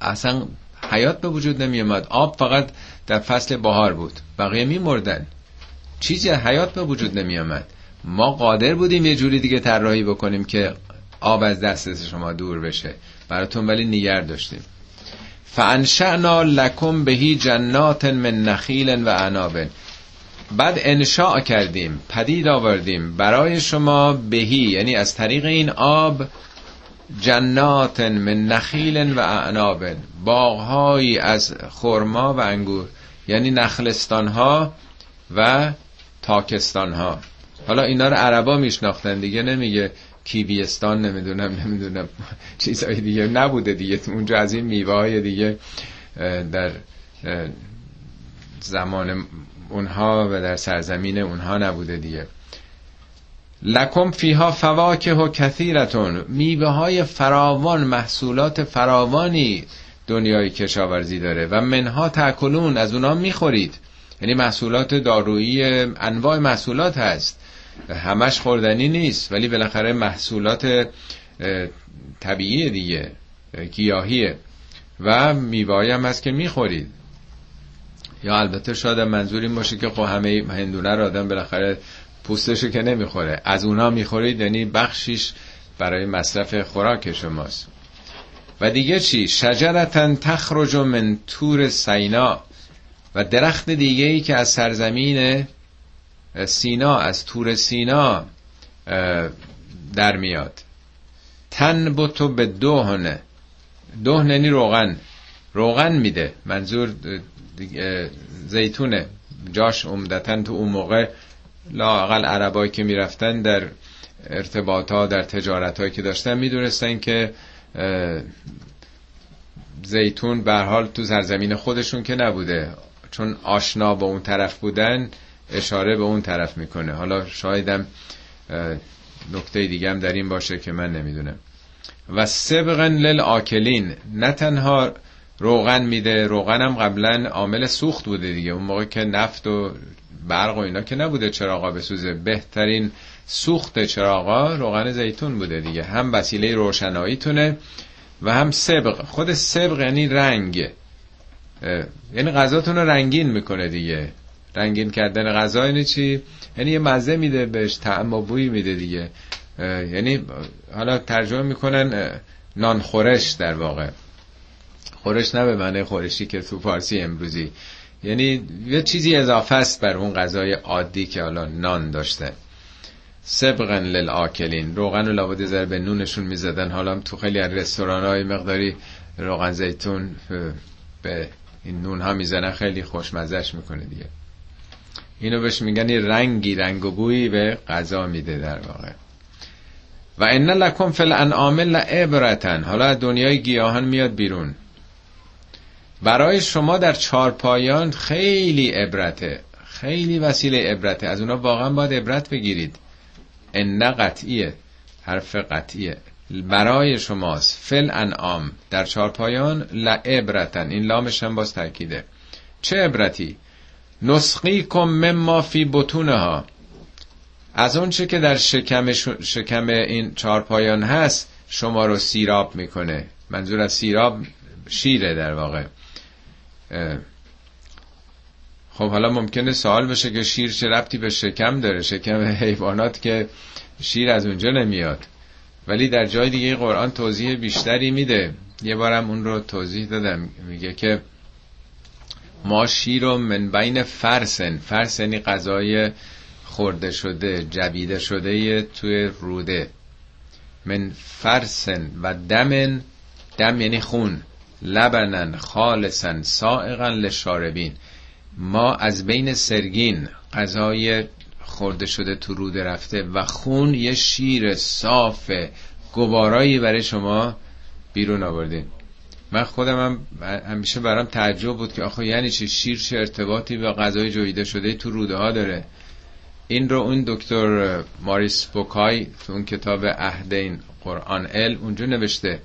S1: اصلا حیات به وجود نمیومد آب فقط در فصل بهار بود. بقیه میمردن. چیزی حیات به وجود نمیومد ما قادر بودیم یه جوری دیگه طراحی بکنیم که آب از دست شما دور بشه. براتون ولی نیگر داشتیم. فانشعنا لکم بهی جنات من نخیل و عناب بعد انشاء کردیم پدید آوردیم. برای شما بهی یعنی از طریق این آب جنات من نخیل و اعناب باغهایی از خرما و انگور یعنی نخلستان ها و تاکستان ها حالا اینا رو عربا میشناختن دیگه نمیگه کیبیستان نمی‌دونم نمی‌دونم چیزهای دیگه نبوده دیگه. اونجا از این میوه های دیگه در زمان اونها و در سرزمین اونها نبوده دیگه. لکم فیها فواکه و کثیرتون. میوه های فراوان محصولات فراوانی دنیای کشاورزی داره و منها تاکلون از اونها می‌خورید. یعنی محصولات دارویی انواع محصولات هست. همش خوردنی نیست ولی بالاخره محصولات طبیعی دیگه گیاهیه. و میوه هم هست که می‌خورید. یا البته شاید منظور این باشه که خب همه هندونه رو آدم بالاخره پوستشو که نمی‌خوره. از اونا می‌خورید یعنی بخشیش برای مصرف خوراک شماست. و دیگه چی؟ شجرتن تخرج من تور سینا. و درخت دیگه ای که از سرزمین سینا از تور سینا در میاد. تن بتو به دهنه دهن یعنی روغن. روغن میده. منظور زیتونه. جاش عمدتا تو اون موقع لاقل عربایی که می‌رفتن در ارتباطات در تجارت هایی که داشتن می‌دونستن که زیتون به حال تو سرزمین خودشون که نبوده. چون آشنا با اون طرف بودن اشاره به اون طرف می‌کنه. حالا شایدم نکته دیگه هم در این باشه که من نمی‌دونم. و سبقن لل آکلین نه تنها روغن میده. روغن هم قبلا عامل سوخت بوده دیگه. اون موقع که نفت و برق و اینا که نبوده چراغا بسوزه. بهترین سوخت چراغا روغن زیتون بوده دیگه. هم وسیله روشنایی تونه و هم سبق. خود سبق یعنی رنگ. یعنی غذاتون رو رنگین می‌کنه دیگه. رنگین کردن غذا یعنی چی؟ یعنی یه مزه میده بهش طعم و بوی میده دیگه. یعنی حالا ترجمه می‌کنن نان خورش در واقع. خورش نه به معنی خورشی که تو فارسی امروزی. یعنی یه چیزی اضافه است بر اون غذای عادی که حالا نان داشته. سبقن للآکلین. روغن و لابد زر به نونشون می‌زدن. حالا تو خیلی از رستوران های مقداری روغن زیتون به این نون ها می‌زنن. خیلی خوشمزش می‌کنه دیگه. اینو بهش میگن رنگی رنگ و بویی به غذا میده در واقع. و ان لکم فی الانعام لعبرتن حالا دنیای گیاهان میاد بیرون. برای شما در چارپایان خیلی عبرته خیلی وسیله عبرته. از اونا واقعا باید عبرت بگیرید. ان قطعیه حرف قطعیه. برای شماست. فل انعام. در چارپایان لعبرتن این لامش هم باز تاکیده. چه عبرتی؟ نسخی کم مما فی بطونها. از اون چه که در شکم, شکم این چارپایان هست شما رو سیراب می‌کنه. منظور از سیراب شیره در واقع. خب حالا ممکنه سوال بشه که شیر چه ربطی به شکم داره؟ شکم حیوانات که شیر از اونجا نمیاد. ولی در جای دیگه قرآن توضیح بیشتری میده. یه بارم اون رو توضیح دادم. میگه که ما شیر رو من بین فرسن. فرس یعنی غذای خورده شده جبیده شده توی روده. من فرسن و دمن. دم یعنی خون. لبنن خالصن سائقا لشاربین ما از بین سرگین غذای خورده شده تو روده رفته و خون یه شیر صاف گوارایی برای شما بیرون آوردیم. من خودم هم همیشه برام تعجب بود که آخه یعنی چی؟ شیر چه ارتباطی با غذای جویده شده تو روده ها داره. این رو اون دکتر ماریس بوکای تو اون کتاب اهدین قرآن ال اونجا نوشته.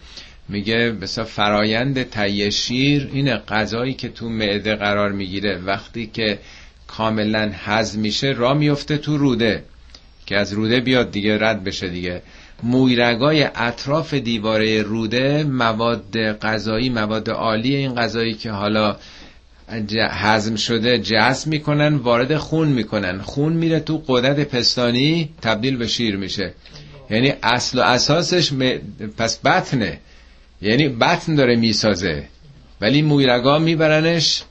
S1: میگه بسا فرایند تهیه شیر این غذایی که تو معده قرار می‌گیره. وقتی که کاملا هضم میشه را میفته تو روده که از روده بیاد دیگه رد بشه دیگه. مویرگای اطراف دیواره روده مواد غذایی مواد عالی این غذایی که حالا هضم شده جذب می‌کنن وارد خون می‌کنن. خون میره تو قدرت پستانی تبدیل به شیر میشه. یعنی اصل و اساسش پس بطنه. یعنی بطن داره می‌سازه. ولی مویرگا میبرنش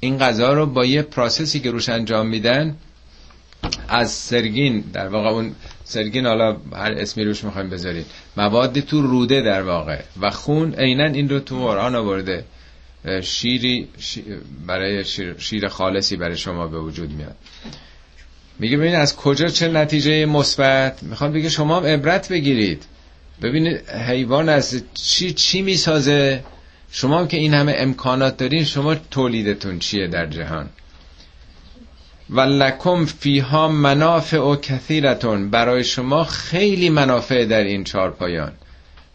S1: این غذا رو با یه پراسسی که روش انجام میدن از سرگین در واقع اون سرگین حالا هر اسمی روش می‌خوایم بذارید موادی تو روده در واقع و خون عینا این رو تو قرآن آورده. شیری برای شیر, شیر خالصی برای شما به وجود میاد. میگه ببین از کجا چه نتیجه مثبت؟ می‌خوام بگه شما هم عبرت بگیرید. ببینید حیوان از چی چی می‌سازه؟ شما که این همه امکانات دارین شما تولیدتون چیه در جهان؟ و لکم فیها منافع و کثیرتون. برای شما خیلی منافع در این چهار پایان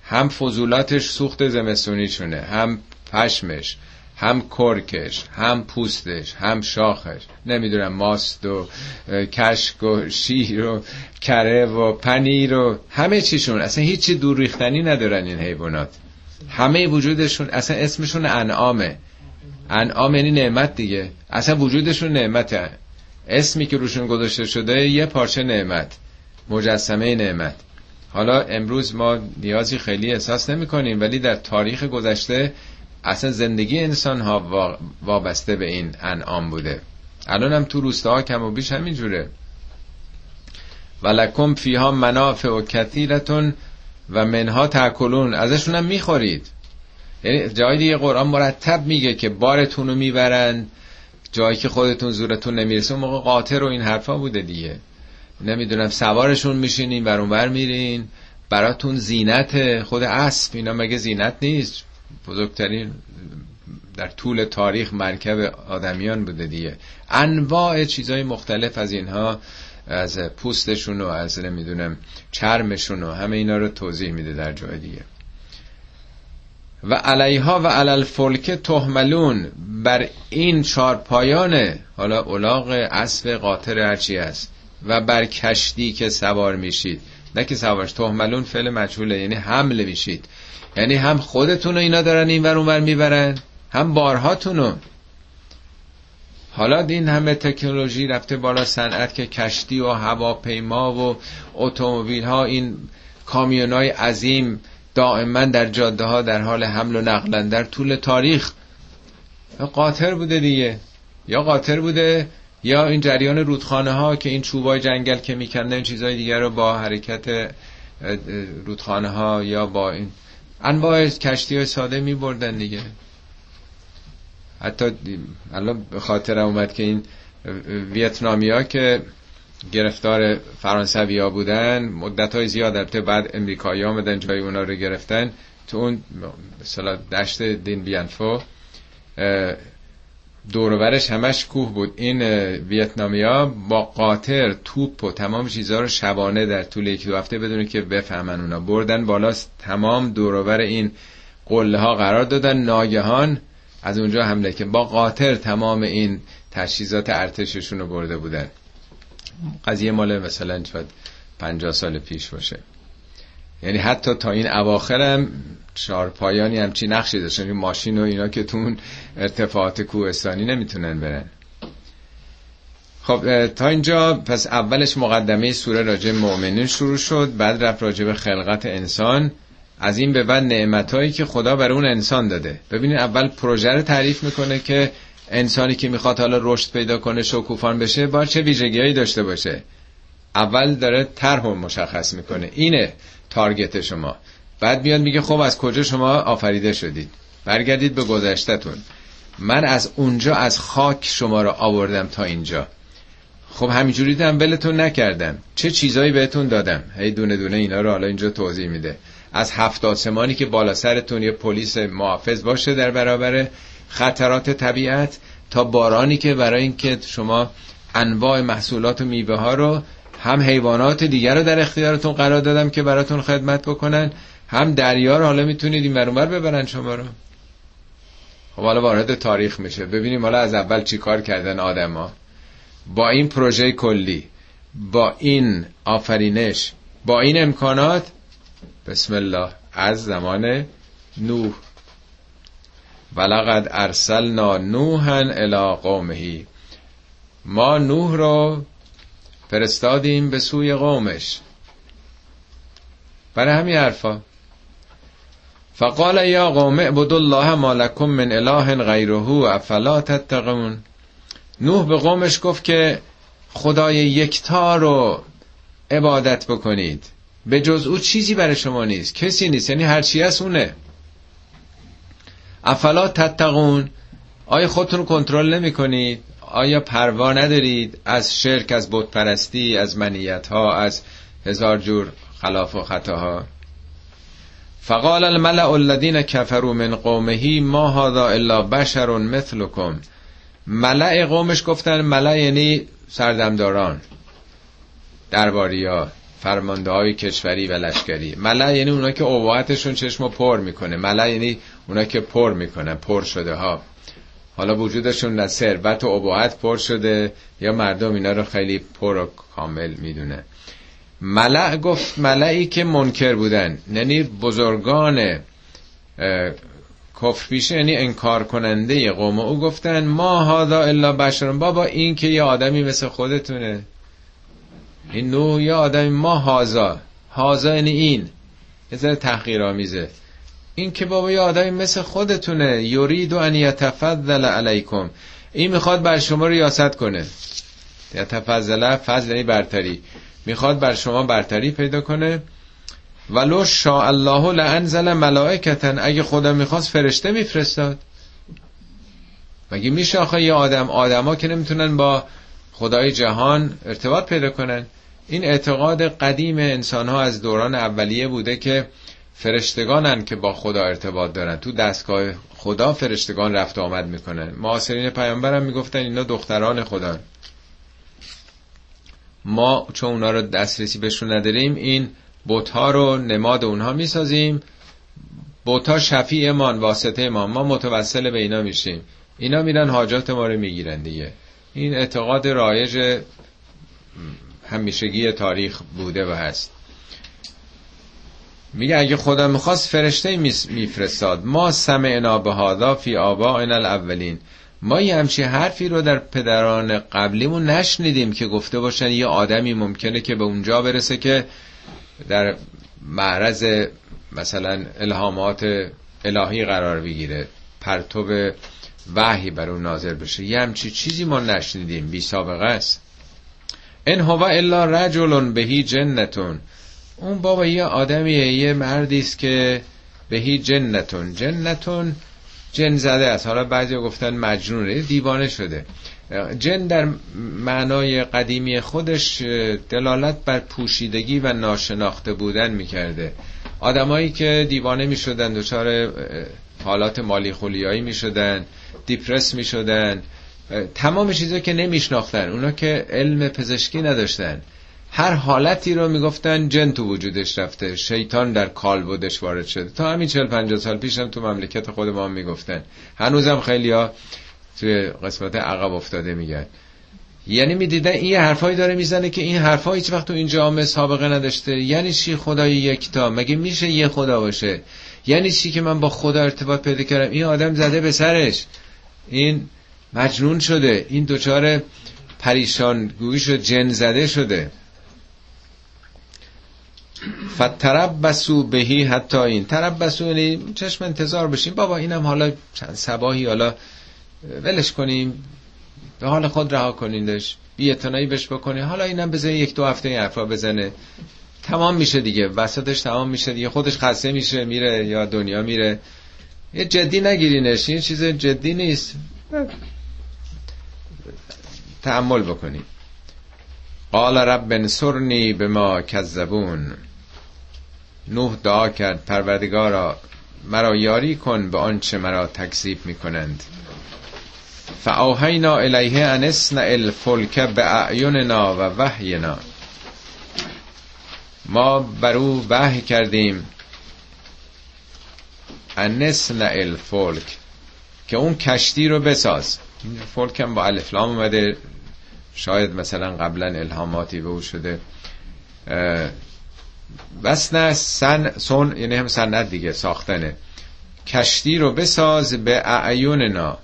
S1: هم فضولاتش سوخت زمستونی شونه هم پشمش. هم کرکش هم پوستش هم شاخش. نمی‌دونم ماست و کشک و شیر و کره و پنیر و همه چیشون. اصلا هیچی دور ریختنی ندارن این حیوانات. همه وجودشون اصلا اسمشون انعامه. انعام یعنی نعمت دیگه. اصلا وجودشون نعمته. اسمی که روشون گذاشته شده یه پارچه نعمت. مجسمه نعمت. حالا امروز ما نیازی خیلی احساس نمی کنیم ولی در تاریخ گذشته اصلا زندگی انسان ها وابسته به این انعام بوده. الان هم تو روستاها کم و بیش همین جوره ولکم فیها منافع و کثیرتون و منها تاکلون. ازشون هم می‌خورید. یعنی جای دیگه قرآن مرتب میگه که بارتون رو می‌برن. جایی که خودتون زورتون نمی‌رسه اون موقع قاطر و این حرفا بوده دیگه. نمی‌دونم سوارشون میشینین بر میرین. براتون زینت خود اسب اینا مگه زینت نیست؟ بزرگترین در طول تاریخ مرکب آدمیان بوده دیگه. انواع چیزهای مختلف از اینها از پوستشون و از نمی‌دونم چرمشون و همه اینا رو توضیح میده در جای دیگه. و علیها و علل فلک تحملون بر این چار پایانه حالا اولاغ اسب قاطر هرچی است و بر کشتی که سوار میشید. نه که سوارش تحملون فعل مجهوله یعنی حمله میشید. یعنی هم خودتون اینا دارن این ور اونور می‌برن هم بارهاتونو. حالا این همه تکنولوژی رفته بالا صنعت که کشتی و هواپیما و اتومبیل ها این کامیون های عظیم دائما در جاده ها در حال حمل و نقلن در طول تاریخ. قاطر بوده دیگه. یا قاطر بوده یا این جریان رودخانه ها که این چوبای جنگل که می‌کنه این چیزهای دیگر رو با حرکت رودخانه ها یا با این انواع کشتی های ساده می بردن دیگه. حتی الان به خاطر اومد که این ویتنامی ها که گرفتار فرانسوی ها بودن مدت های زیاد البته بعد امریکایی آمدن جای اونا رو گرفتن. تو اون مثلا دشت دین بیانفو دورورش همش کوه بود. این ویتنامیا با قاطر توپ و تمام چیزها رو شبانه در طول یک دو هفته بدون که بفهمن اونا. بردن بالا تمام دورور این قله ها قرار دادن. ناگهان از اونجا حمله که با قاطر تمام این تجهیزات ارتششون رو برده بودن. قضیه مال مثلا شاید 50 سال پیش باشه. یعنی حتی تا این اواخرم چهار پایانی همچی نقشی داشتن ماشین و اینا که تو ارتفاعات کوهستانی نمی‌تونن برن. خب تا اینجا پس اولش مقدمه سوره راجع مؤمنین شروع شد. بعد رفت راجع به خلقت انسان. از این به بعد نعمتهایی که خدا بر اون انسان داده. ببینید اول پروژه رو تعریف می‌کنه که انسانی که می‌خواد حالا رشد پیدا کنه شکوفان بشه باید چه ویژگیهایی داشته باشه. اول داره طرح مشخص می‌کنه. اینه تارگت شما. بعد میاد میگه خب از کجا شما آفریده شدید؟ برگردید به گذشتهتون. من از اونجا از خاک شما رو آوردم تا اینجا. خب همینجوری دم ولتون نکردم چه چیزایی بهتون دادم هی دونه دونه اینا رو حالا اینجا توضیح میده. از هفت آسمانی که بالا سرتون یه پلیس محافظ باشه در برابر خطرات طبیعت تا بارانی که برای اینکه شما انواع محصولات و میوه ها رو هم حیوانات دیگر رو در اختیارتون قرار دادم که براتون خدمت بکنن هم دریا رو حالا می‌تونید این برونبر ببرن شما رو. خب حالا وارد تاریخ میشه. ببینیم حالا از اول چی کار کردن آدما. با این پروژه کلی با این آفرینش با این امکانات بسم الله از زمان نوح. ولقد ارسلنا نوحا الى قومه. ما نوح رو فرستادیم به سوی قومش. برای همین حرفا. فقال یا قوم اعبدوا الله ما لكم من اله غیره افلا تتقون؟ نوح به قومش گفت که خدای یکتا رو عبادت بکنید. به جز او چیزی برای شما نیست. کسی نیست. یعنی هرچی هست اونه. افلا تتقون؟ آیا خودتون کنترل نمی کنید آیا پروا ندارید؟ از شرک از بت پرستی از منیت ها از هزار جور خلاف و خطاها. فقال الملأ الذين كفروا من قومه ما هذا الا بشر مثلكم. ملع قومش گفتن ملع یعنی سردمداران درباری ها فرمانده های کشوری و لشکری. ملع یعنی اونا که اوقاتشون چشم پر می‌کنه. ملع یعنی اونا که پر می‌کنن پر شده ها حالا وجودشون نه ثروت و ابهت پر شده یا مردم اینا رو خیلی پر و کامل می‌دونه. ملع گفت ملعی که منکر بودن. یعنی بزرگان کفر پیشه یعنی انکار کننده قوم او گفتن ما هادا الا بشرون بابا این که یه آدمی مثل خودتونه. این نوع یه آدمی ما هازا هازا یعنی این. یه ذره تحقیر آمیزه این که بابا یه آدمی مثل خودتونه. یورید و ان یتفضل علیکم. این می‌خواد بر شما ریاست کنه. یتفضل فضل یعنی برتری. می‌خواد بر شما برتری پیدا کنه. ولو شاء الله لانزل ملائکتن اگه خدا می‌خواست فرشته میفرستاد. مگه میشه آخه یه آدم آدما که نمی‌تونن با خدای جهان ارتباط پیدا کنن؟ این اعتقاد قدیم انسان ها از دوران اولیه بوده که فرشتگانن که با خدا ارتباط دارن. تو دستگاه خدا فرشتگان رفت آمد می‌کنن. معاصرین پیامبرم می‌گفتن اینا دختران خدا. ما چون اونا رو دسترسی بهشون نداریم این بوتها رو نماد اونها می‌سازیم. بوتها شفیع امان واسطه ما ما متوسل به اینا میشیم. اینا میرن حاجات ما رو می‌گیرن دیگه. این اعتقاد رایج همیشگی تاریخ بوده و هست. میگه اگه خدا می‌خواست فرشته میفرستاد. ما سمعنا به هادا فی آبا این الاولین. ما یه همچی حرفی رو در پدران قبلیمون نشنیدیم که گفته باشن یه آدمی ممکنه که به اونجا برسه که در معرض مثلا الهامات الهی قرار بگیره پرتوب وحی بر اون ناظر بشه. یه همچی چیزی ما نشنیدیم بی سابقه است. ان هو الا رجل بهی جنتون. اون بابا یه آدمیه یه مردی است که بهی جنتون. جنتون جن زده است. حالا بعضی گفتن مجنونه. دیوانه شده. جن در معنای قدیمی خودش دلالت بر پوشیدگی و ناشناخته بودن می‌کرده. آدمایی که دیوانه می‌شدن دچار حالات مالی خولیایی می‌شدن دیپرس می‌شدن تمام چیزا که نمیشناختن اونا که علم پزشکی نداشتن. هر حالتی رو می‌گفتن جن تو وجودش رفته شیطان در کال بودش وارد شده. تا همین 40 50 سال پیشم تو مملکت خود ما می‌گفتن. هنوزم خیلی ها توی قسمت عقب افتاده میگن. یعنی می‌دیدن این حرفایی داره می‌زنه که این حرفا هیچ وقت تو این جامعه سابقه نداشته. یعنی چی خدای یکتا مگه میشه یه خدا باشه؟ یعنی چی که من با خدا ارتباط پیدا کردم؟ این آدم زده به سرش. این مجنون شده. این دچار پریشان گویی شد جن زده شده. فتربسو بهی حتی این. تربسو یعنی چشم انتظار بشیم. بابا اینم حالا چند سباهی حالا ولش کنیم. به حال خود رها کنیندش بی بش بکنه حالا اینم بزنه یک دو هفته این حرفا بزنه. تمام میشه دیگه. وسطش تمام میشه دیگه. خودش خسته میشه میره یا دنیا میره. یه جدی نگیرینش. این چیز جدی نیست. تعمل بکنی. قال رب انصرنی به ما کذبون. نوح دعا کرد پروردگارا مرا یاری کن به آنچه مرا تکذیب می‌کنند. فاوحینا الیه ان اصنع الفلک باعیننا و وحینا. ما بر او وحی کردیم. ان اصنع الفلک. که اون کشتی رو بساز. فلک هم با الفلام اومده. شاید مثلا قبلا الهاماتی به او شده. نه سن سن یعنی هم سنت دیگه ساختنه. کشتی رو بساز به اعیوننا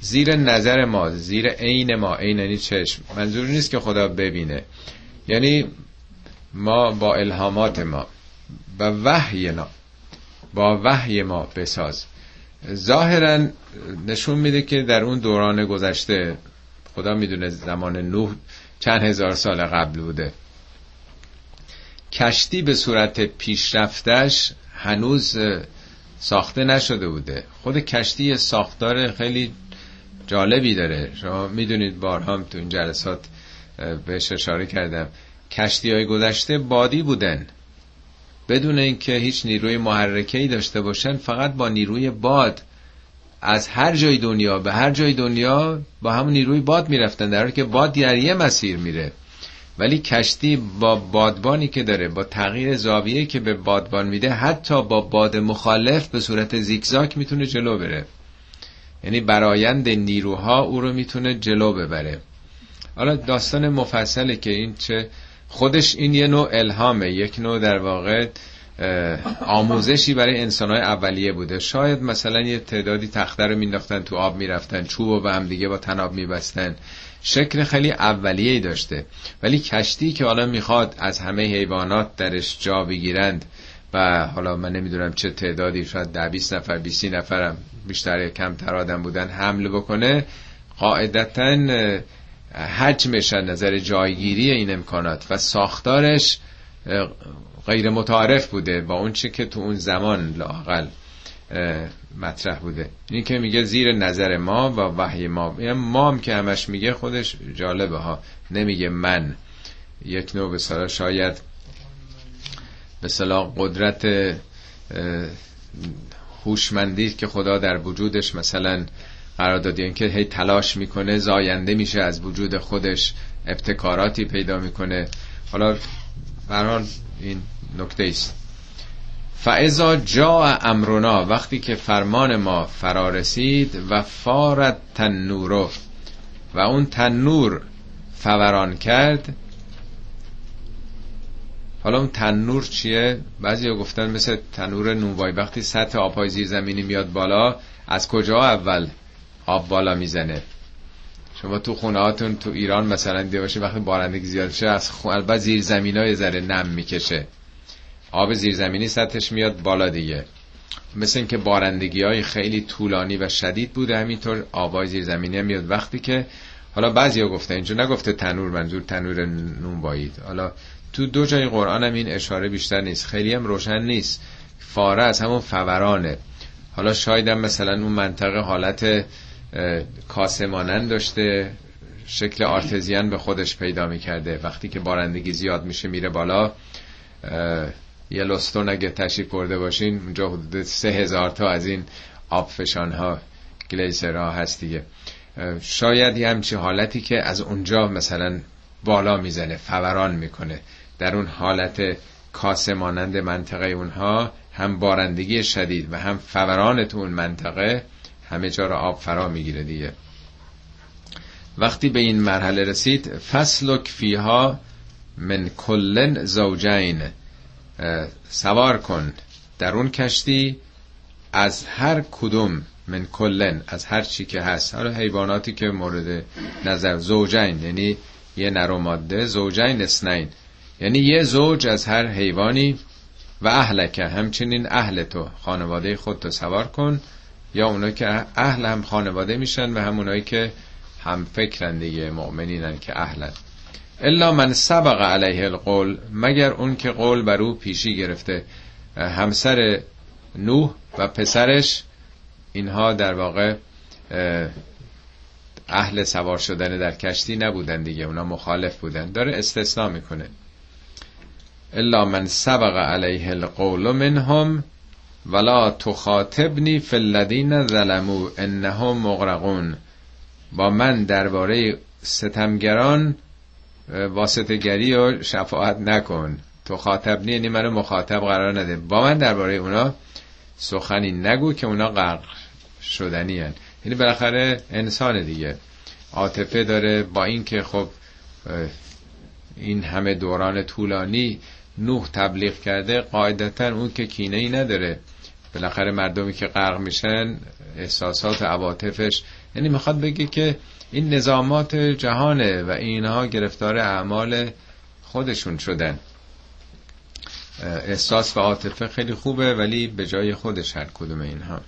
S1: زیر نظر ما زیر عین ما. عین یعنی چشم. منظور نیست که خدا ببینه. یعنی ما با الهامات ما. و وحینا با وحی ما بساز. ظاهرا نشون میده که در اون دوران گذشته خدا می‌دونه زمان نوح چند هزار سال قبل بوده. کشتی به صورت پیشرفتش هنوز ساخته نشده بوده. خود کشتی ساختار خیلی جالبی داره. شما می‌دونید بارها تو این جلسات بهش اشاره کردم. کشتی های گذشته بادی بودن. بدون اینکه هیچ نیروی محرکه ای داشته باشن فقط با نیروی باد از هر جای دنیا به هر جای دنیا با همون نیروی باد می‌رفتن در حالی که باد در یه مسیر میره. ولی کشتی با بادبانی که داره با تغییر زاویه که به بادبان میده حتی با باد مخالف به صورت زیگزاک می‌تونه جلو بره. یعنی برایند نیروها او رو می‌تونه جلو ببره. حالا داستان مفصله که این چه خودش این یه نوع الهامه یک نوع در واقع آموزشی برای انسانهای اولیه بوده. شاید مثلا یه تعدادی تخته رو مینداختن تو آب می‌رفتن چوب و به هم دیگه با تناب میبستن. شکل خیلی اولیه‌ای داشته. ولی کشتی که حالا می‌خواد از همه حیوانات درش جا بگیرند و حالا من نمی‌دونم چه تعدادی شاید ده 20 نفر 20 نفرم بیشتر کمتر آدم بودن حمله بکنه قاعدتا حجمش از نظر جایگیری این امکانات و ساختارش غیر متعارف بوده با اون چه که تو اون زمان لاقل مطرح بوده. این که میگه زیر نظر ما و وحی ما. یعنی ما هم که همش میگه خودش جالبه ها. نمیگه من. یک نوع به شاید به قدرت هوشمندی که خدا در وجودش مثلا قرار داده. این که هی تلاش می‌کنه زاینده میشه از وجود خودش ابتکاراتی پیدا می‌کنه. حالا برحال این نکته است فعضا جا امرونا وقتی که فرمان ما فرا رسید و فارد تنورو و اون تنور فوران کرد. حالا اون تنور چیه؟ بعضی گفتن مثل تنور نونوای وقتی سطح زیر زمینی میاد بالا از کجا اول آب بالا می‌زنه؟ شما تو خونه هاتون تو ایران مثلا دیده باشه وقتی بارندگی زیاد شه از خونه زیر زمین های ذره نم می‌کشه. آب زیرزمینی سطحش میاد بالا دیگه. مثل اینکه بارندگی های خیلی طولانی و شدید بوده. همینطور آبای زیرزمینی هم میاد. وقتی که حالا بعضیا گفته اینجا نگفته تنور منظور تنور نون بایید. حالا تو دو جای قرآن هم این اشاره بیشتر نیست. خیلی هم روشن نیست. فاره از همون فورانه. حالا شاید هم مثلا اون منطقه حالت کاسمانن داشته. شکل آرتزیان به خودش پیدا می‌کرده. وقتی که بارندگی زیاد میشه میره بالا. یه لستون اگه تشریف برده باشین اونجا حدود سه هزار تا از این آب فشان ها گلیسر ها هست دیگه. شاید یه همچی حالتی که از اونجا مثلا بالا می‌زنه فوران می‌کنه. در اون حالت کاسه مانند منطقه اونها هم بارندگی شدید و هم فوران تو اون منطقه همه جا رو آب فرا می‌گیره دیگه. وقتی به این مرحله رسید فصل فیها من کلن زوجین. سوار کن در اون کشتی از هر کدوم من کلن از هر چی که هست. حالا حیواناتی که مورد نظر زوجین یعنی یه نر و ماده زوجین اسنین. یعنی یه زوج از هر حیوانی و اهلکه همچنین اهل تو خانواده خود تو سوار کن. یا اونایی که اهل هم خانواده میشن و هم اونایی که هم فکرن دیگه مؤمنینن که اهلن. الا من سبق علیه القول مگر اون که قول بر او پیشی گرفته. همسر نوح و پسرش اینها در واقع اهل سوار شدن در کشتی نبودن دیگه اونا مخالف بودن. داره استثناء می‌کنه. الا من سبق علیه القول منهم ولا تخاطبنی فی الذین ظلموا انهم مغرقون. با من درباره ستمگران واسطه گری و شفاعت نکن. تو خاطبنی یعنی منو مخاطب قرار نده. با من درباره اونا سخنی نگو که اونا غرق شدنی هن. یعنی بالاخره انسان دیگه. عاطفه داره با اینکه خب این همه دوران طولانی نوح تبلیغ کرده قاعدتا اون که کینه ای نداره. بالاخره مردمی که غرق میشن احساسات و عواطفش یعنی می‌خواد بگه که این نظامات جهانه و اینها گرفتار اعمال خودشون شدن. احساس و عاطفه خیلی خوبه ولی به جای خودش هر کدوم اینها.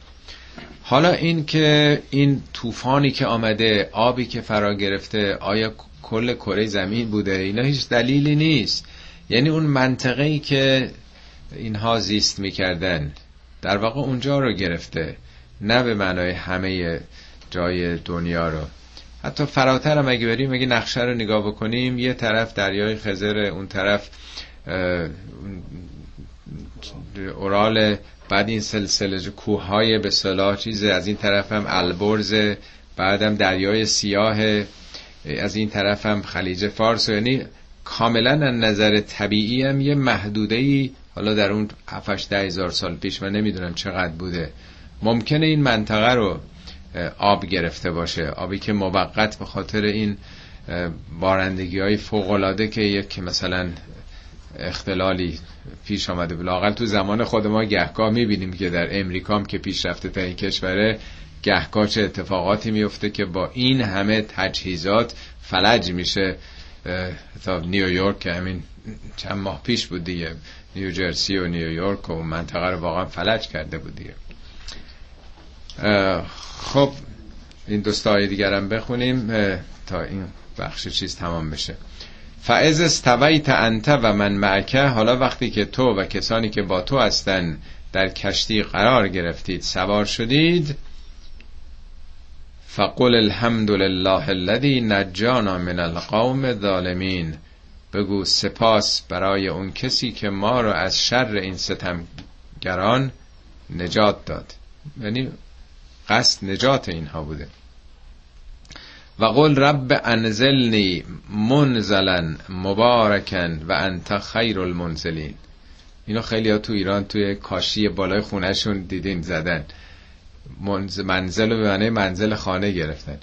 S1: حالا این که این طوفانی که آمده آبی که فرا گرفته آیا کل کره زمین بوده؟ اینا هیچ دلیلی نیست. یعنی اون منطقه ای که اینها زیست می‌کردن در واقع اونجا رو گرفته نه به معنای همه جای دنیا رو. حتی فراتر هم اگه بریم اگه نقشه رو نگاه بکنیم یه طرف دریای خزر اون طرف اورال بعد این سلسله کوههای به صلاح چیزه از این طرف هم البرز بعدم دریای سیاه از این طرف هم خلیج فارس. یعنی کاملا از نظر طبیعی هم یه محدوده ای حالا در اون 7 ده هزار سال پیش من نمی‌دونم چقدر بوده. ممکنه این منطقه رو آب گرفته باشه. آبی که موقت به خاطر این بارندگی های فوقلاده که یک مثلا اختلالی پیش آمده بلاغل تو زمان خود ما گهگاه می‌بینیم که در امریکا هم که تا این کشوره گهگاه چه اتفاقاتی میفته که با این همه تجهیزات فلج میشه. تا نیویورک که همین چند ماه پیش بود دیگه. نیوجرسی و نیویورک و منطقه رو واقعا فلج کرده بود دیگه. خب این دوستای دیگرم بخونیم تا این بخش چیز تمام بشه. فعز استویت انت و من معکه حالا وقتی که تو و کسانی که با تو هستن در کشتی قرار گرفتید سوار شدید فقل الحمد لله الذي نجانا من القوم الظالمین بگو سپاس برای اون کسی که ما رو از شر این ستمگران نجات داد. یعنی قصد نجات اینها بوده. و قل رب انزلنی منزلا مبارکن و انت خیر المنزلین. اینو خیلی ها تو ایران توی کاشی بالای خونهشون دیدین زدن. منزل و به معنی منزل خانه گرفتن.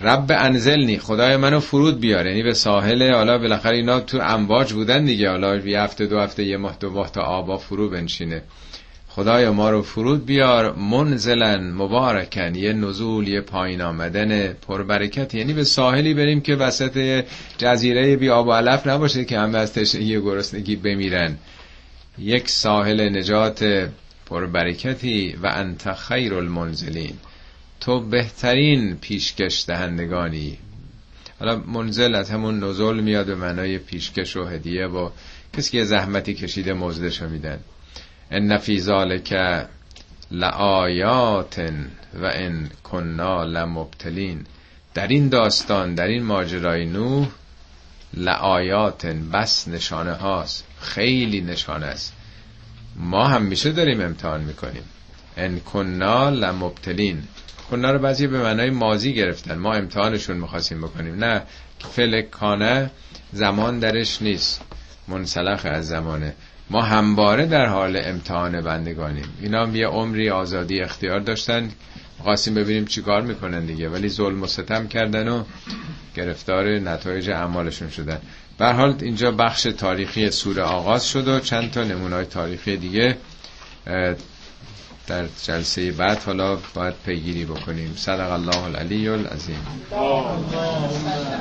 S1: رب انزلنی خدای منو فرود بیار یعنی به ساحل حالا بالاخره اینا تو امواج بودن دیگه. حالا یه هفته دو هفته یه ماه دو ماه تا آبا فرو بنشینه. خدای ما رو فرود بیار منزلن مبارکن یه نزول یه پایین آمدن پربرکت. یعنی به ساحلی بریم که وسط جزیره بی آب و علف نباشه که همه از تشنگی گرسنگی بمیرن. یک ساحل نجات پربرکتی و انت خیر المنزلین. تو بهترین پیشکش دهندگانی. حالا منزل از همون نزول میاد به معنای پیشکش و هدیه و کسی که زحمتی کشیده مزدشو میدن. ان فی ذالک لآیات و ان کنا لمبتلین. در این داستان در این ماجرای نوح لآیات بس نشانه هاست خیلی نشانه است. ما هم میشه داریم امتحان می‌کنیم. ان کنا لمبتلین. کنا رو بعضی به معنای مازی گرفتن. ما امتحانشون می‌خواستیم بکنیم. نه فعل کانه زمان درش نیست. منسلخ از زمانه. ما همواره در حال امتحان بندگانیم. اینا هم یه عمری آزادی اختیار داشتن. خواستیم ببینیم چی کار می‌کنن دیگه. ولی ظلم و ستم کردن و گرفتار نتایج اعمالشون شدن. به حال اینجا بخش تاریخی سوره آغاز شد و چند تا نمونای تاریخی دیگه در جلسه بعد حالا باید پیگیری بکنیم. صدق الله العلی العظیم.